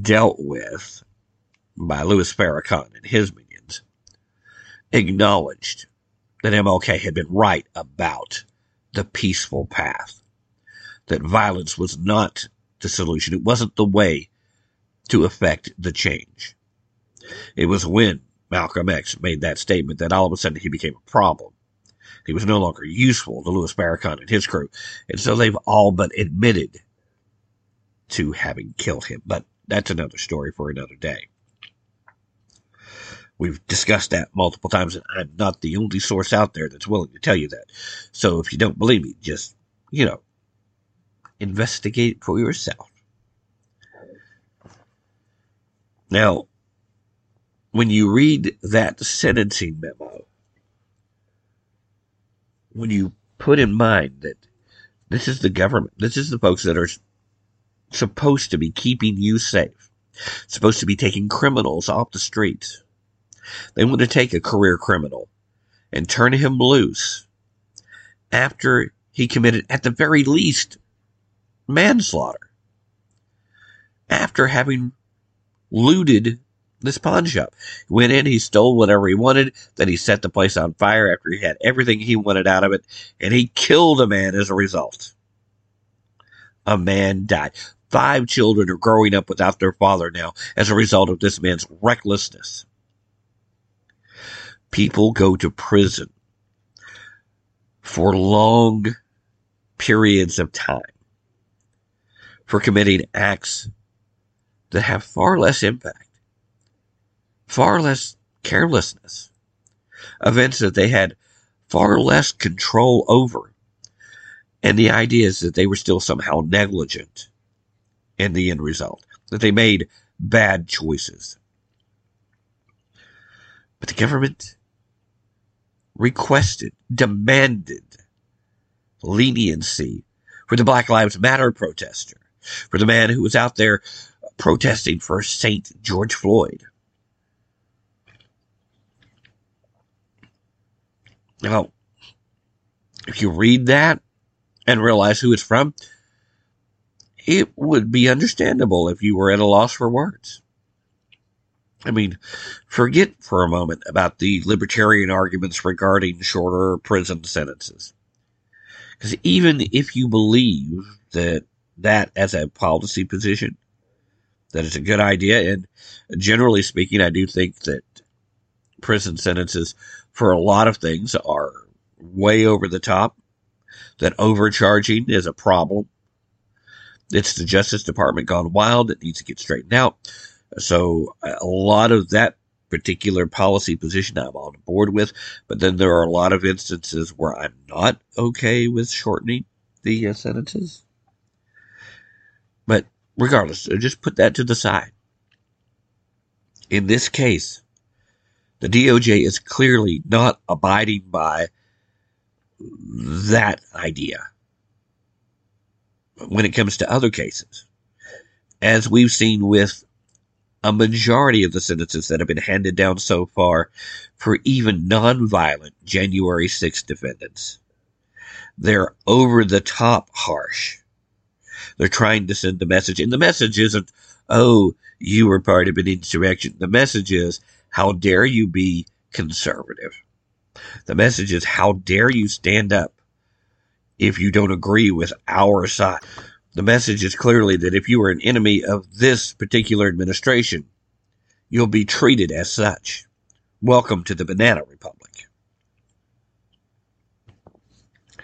dealt with by Louis Farrakhan and his minions, acknowledged that MLK had been right about the peaceful path, that violence was not the solution. It wasn't the way to effect the change. It was when Malcolm X made that statement that all of a sudden he became a problem. He was no longer useful to Louis Farrakhan and his crew. And so they've all but admitted to having killed him. But that's another story for another day. We've discussed that multiple times, and I'm not the only source out there that's willing to tell you that. So if you don't believe me, just, you know, investigate for yourself. Now, when you read that sentencing memo, when you put in mind that this is the government, this is the folks that are supposed to be keeping you safe, supposed to be taking criminals off the streets. They want to take a career criminal and turn him loose after he committed, at the very least, manslaughter. After having looted this pawn shop. He went in, he stole whatever he wanted, then he set the place on fire after he had everything he wanted out of it, and he killed a man as a result. A man died. Five children are growing up without their father now as a result of this man's recklessness. People go to prison for long periods of time for committing acts that have far less impact far less carelessness, events that they had far less control over. And the idea is that they were still somehow negligent in the end result, that they made bad choices. But the government requested, demanded leniency for the Black Lives Matter protester, for the man who was out there protesting for St. George Floyd. Now, if you read that and realize who it's from, it would be understandable if you were at a loss for words. I mean, forget for a moment about the libertarian arguments regarding shorter prison sentences. Because even if you believe that that as a policy position, that it's a good idea, and generally speaking, I do think that prison sentences for a lot of things are way over the top, that overcharging is a problem. It's the Justice Department gone wild It needs to get straightened out. So a lot of that particular policy position I'm on board with, but then there are a lot of instances where I'm not okay with shortening the uh, sentences. But regardless, just put that to the side. In this case, The DOJ is clearly not abiding by that idea when it comes to other cases. As we've seen with a majority of the sentences that have been handed down so far for even nonviolent January 6 defendants. They're over the top harsh. They're trying to send a message, and the message isn't, oh, you were part of an insurrection. The message is, how dare you be conservative? The message is, how dare you stand up if you don't agree with our side? The message is clearly that if you are an enemy of this particular administration, you'll be treated as such. Welcome to the Banana Republic. I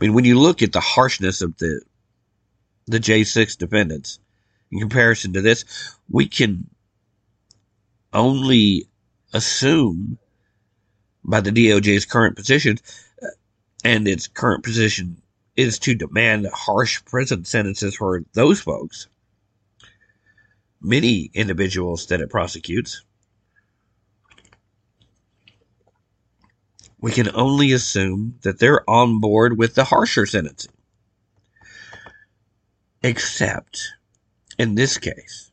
mean, when you look at the harshness of the the J6 defendants in comparison to this, we can only assume by the DOJ's current position uh, and its current position is to demand harsh prison sentences for those folks. Many individuals that it prosecutes. We can only assume that they're on board with the harsher sentencing. Except, in this case,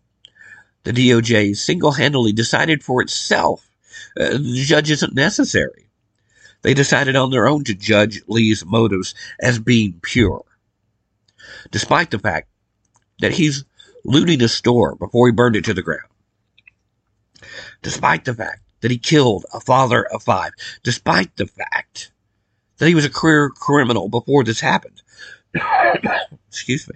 the DOJ single handedly decided for itself uh, the judge isn't necessary. They decided on their own to judge Lee's motives as being pure, despite the fact that he's looting a store before he burned it to the ground, despite the fact that he killed a father of five, despite the fact that he was a career criminal before this happened. Excuse me.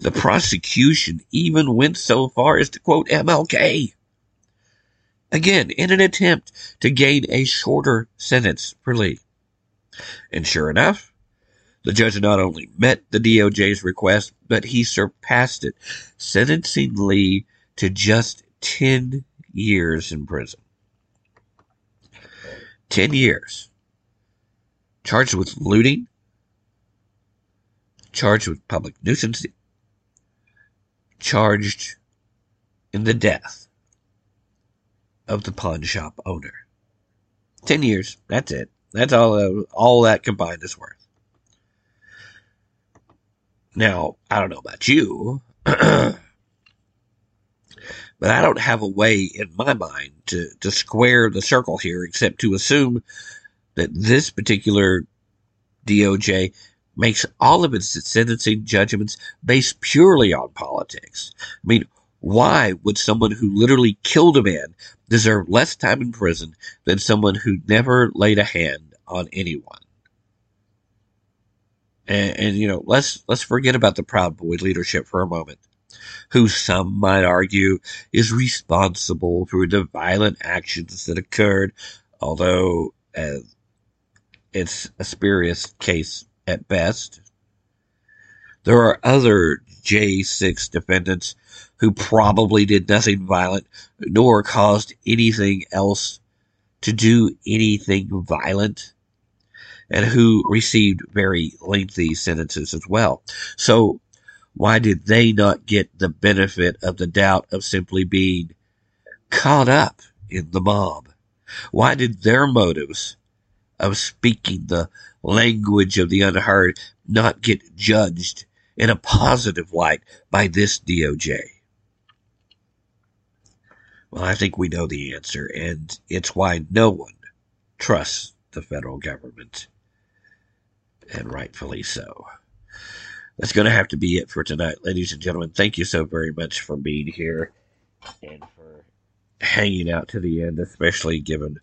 The prosecution even went so far as to quote MLK again in an attempt to gain a shorter sentence for Lee. And sure enough, the judge not only met the DOJ's request, but he surpassed it, sentencing Lee to just 10 years in prison. 10 years. Charged with looting, charged with public nuisance, charged in the death of the pawn shop owner. Ten years. That's it. That's all. Uh, all that combined is worth. Now, I don't know about you, but I don't have a way in my mind to, to square the circle here except to assume that this particular DOJ makes all of its sentencing judgments based purely on politics. I mean, why would someone who literally killed a man deserve less time in prison than someone who never laid a hand on anyone? And, and, you know, let's let's forget about the Proud Boy leadership for a moment, who some might argue is responsible for the violent actions that occurred, although uh, it's a spurious case at best. There are other J6 defendants who probably did nothing violent nor caused anything else to do anything violent and who received very lengthy sentences as well. So why did they not get the benefit of the doubt of simply being caught up in the mob? Why did their motives of speaking the language of the unheard not get judged in a positive light by this DOJ? Well, I think we know the answer, and it's why no one trusts the federal government. And rightfully so. That's going to have to be it for tonight, ladies and gentlemen. Thank you so very much for being here and for hanging out to the end, especially given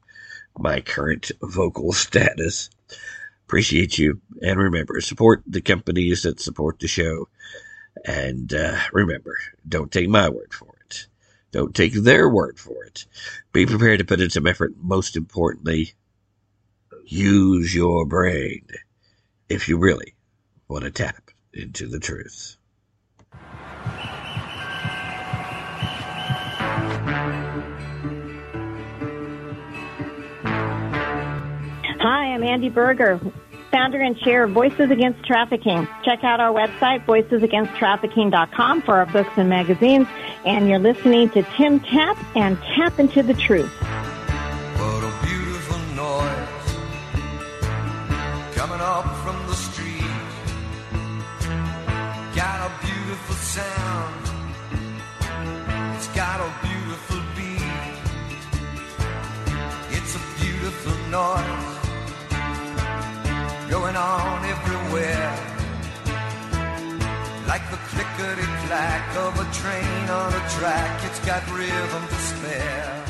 my current vocal status. Appreciate you. And remember, support the companies that support the show. And uh, remember, don't take my word for it. Don't take their word for it. Be prepared to put in some effort. Most importantly, use your brain if you really want to tap into the truth. Hi, I'm Andy Berger, founder and chair of Voices Against Trafficking. Check out our website, voicesagainsttrafficking.com, for our books and magazines and you're listening to Tim Tapp and Tapp into the Truth. What a beautiful noise coming up from the street. Got a beautiful sound. It's got a beautiful beat. It's a beautiful noise. clickety clack of a train on a track. It's got rhythm to spare.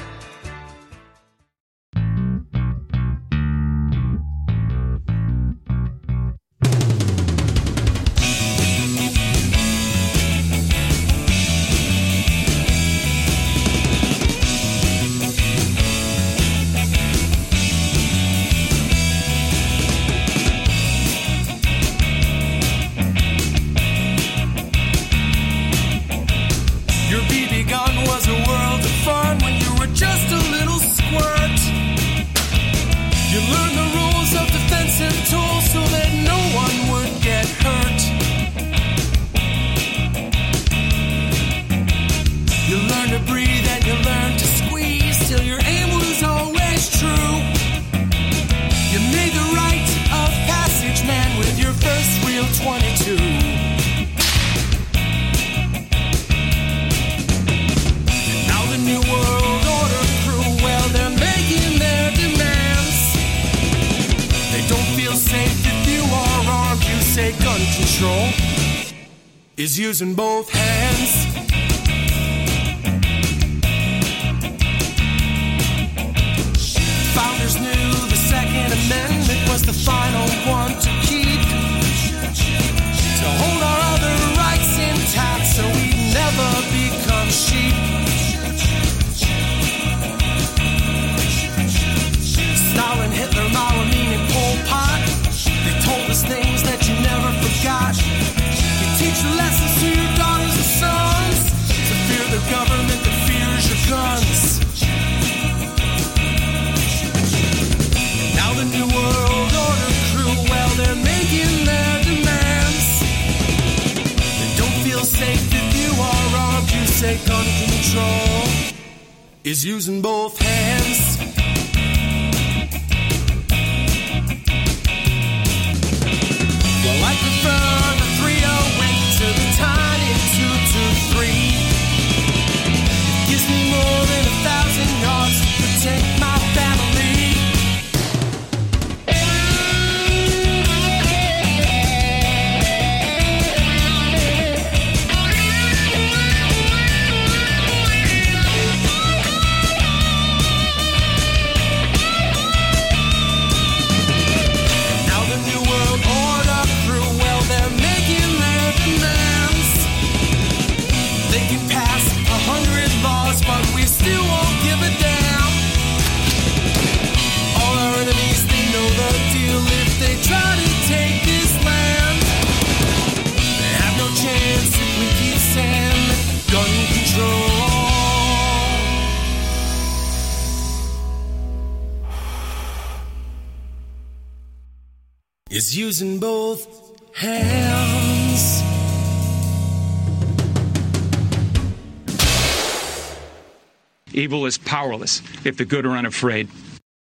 if the good are unafraid.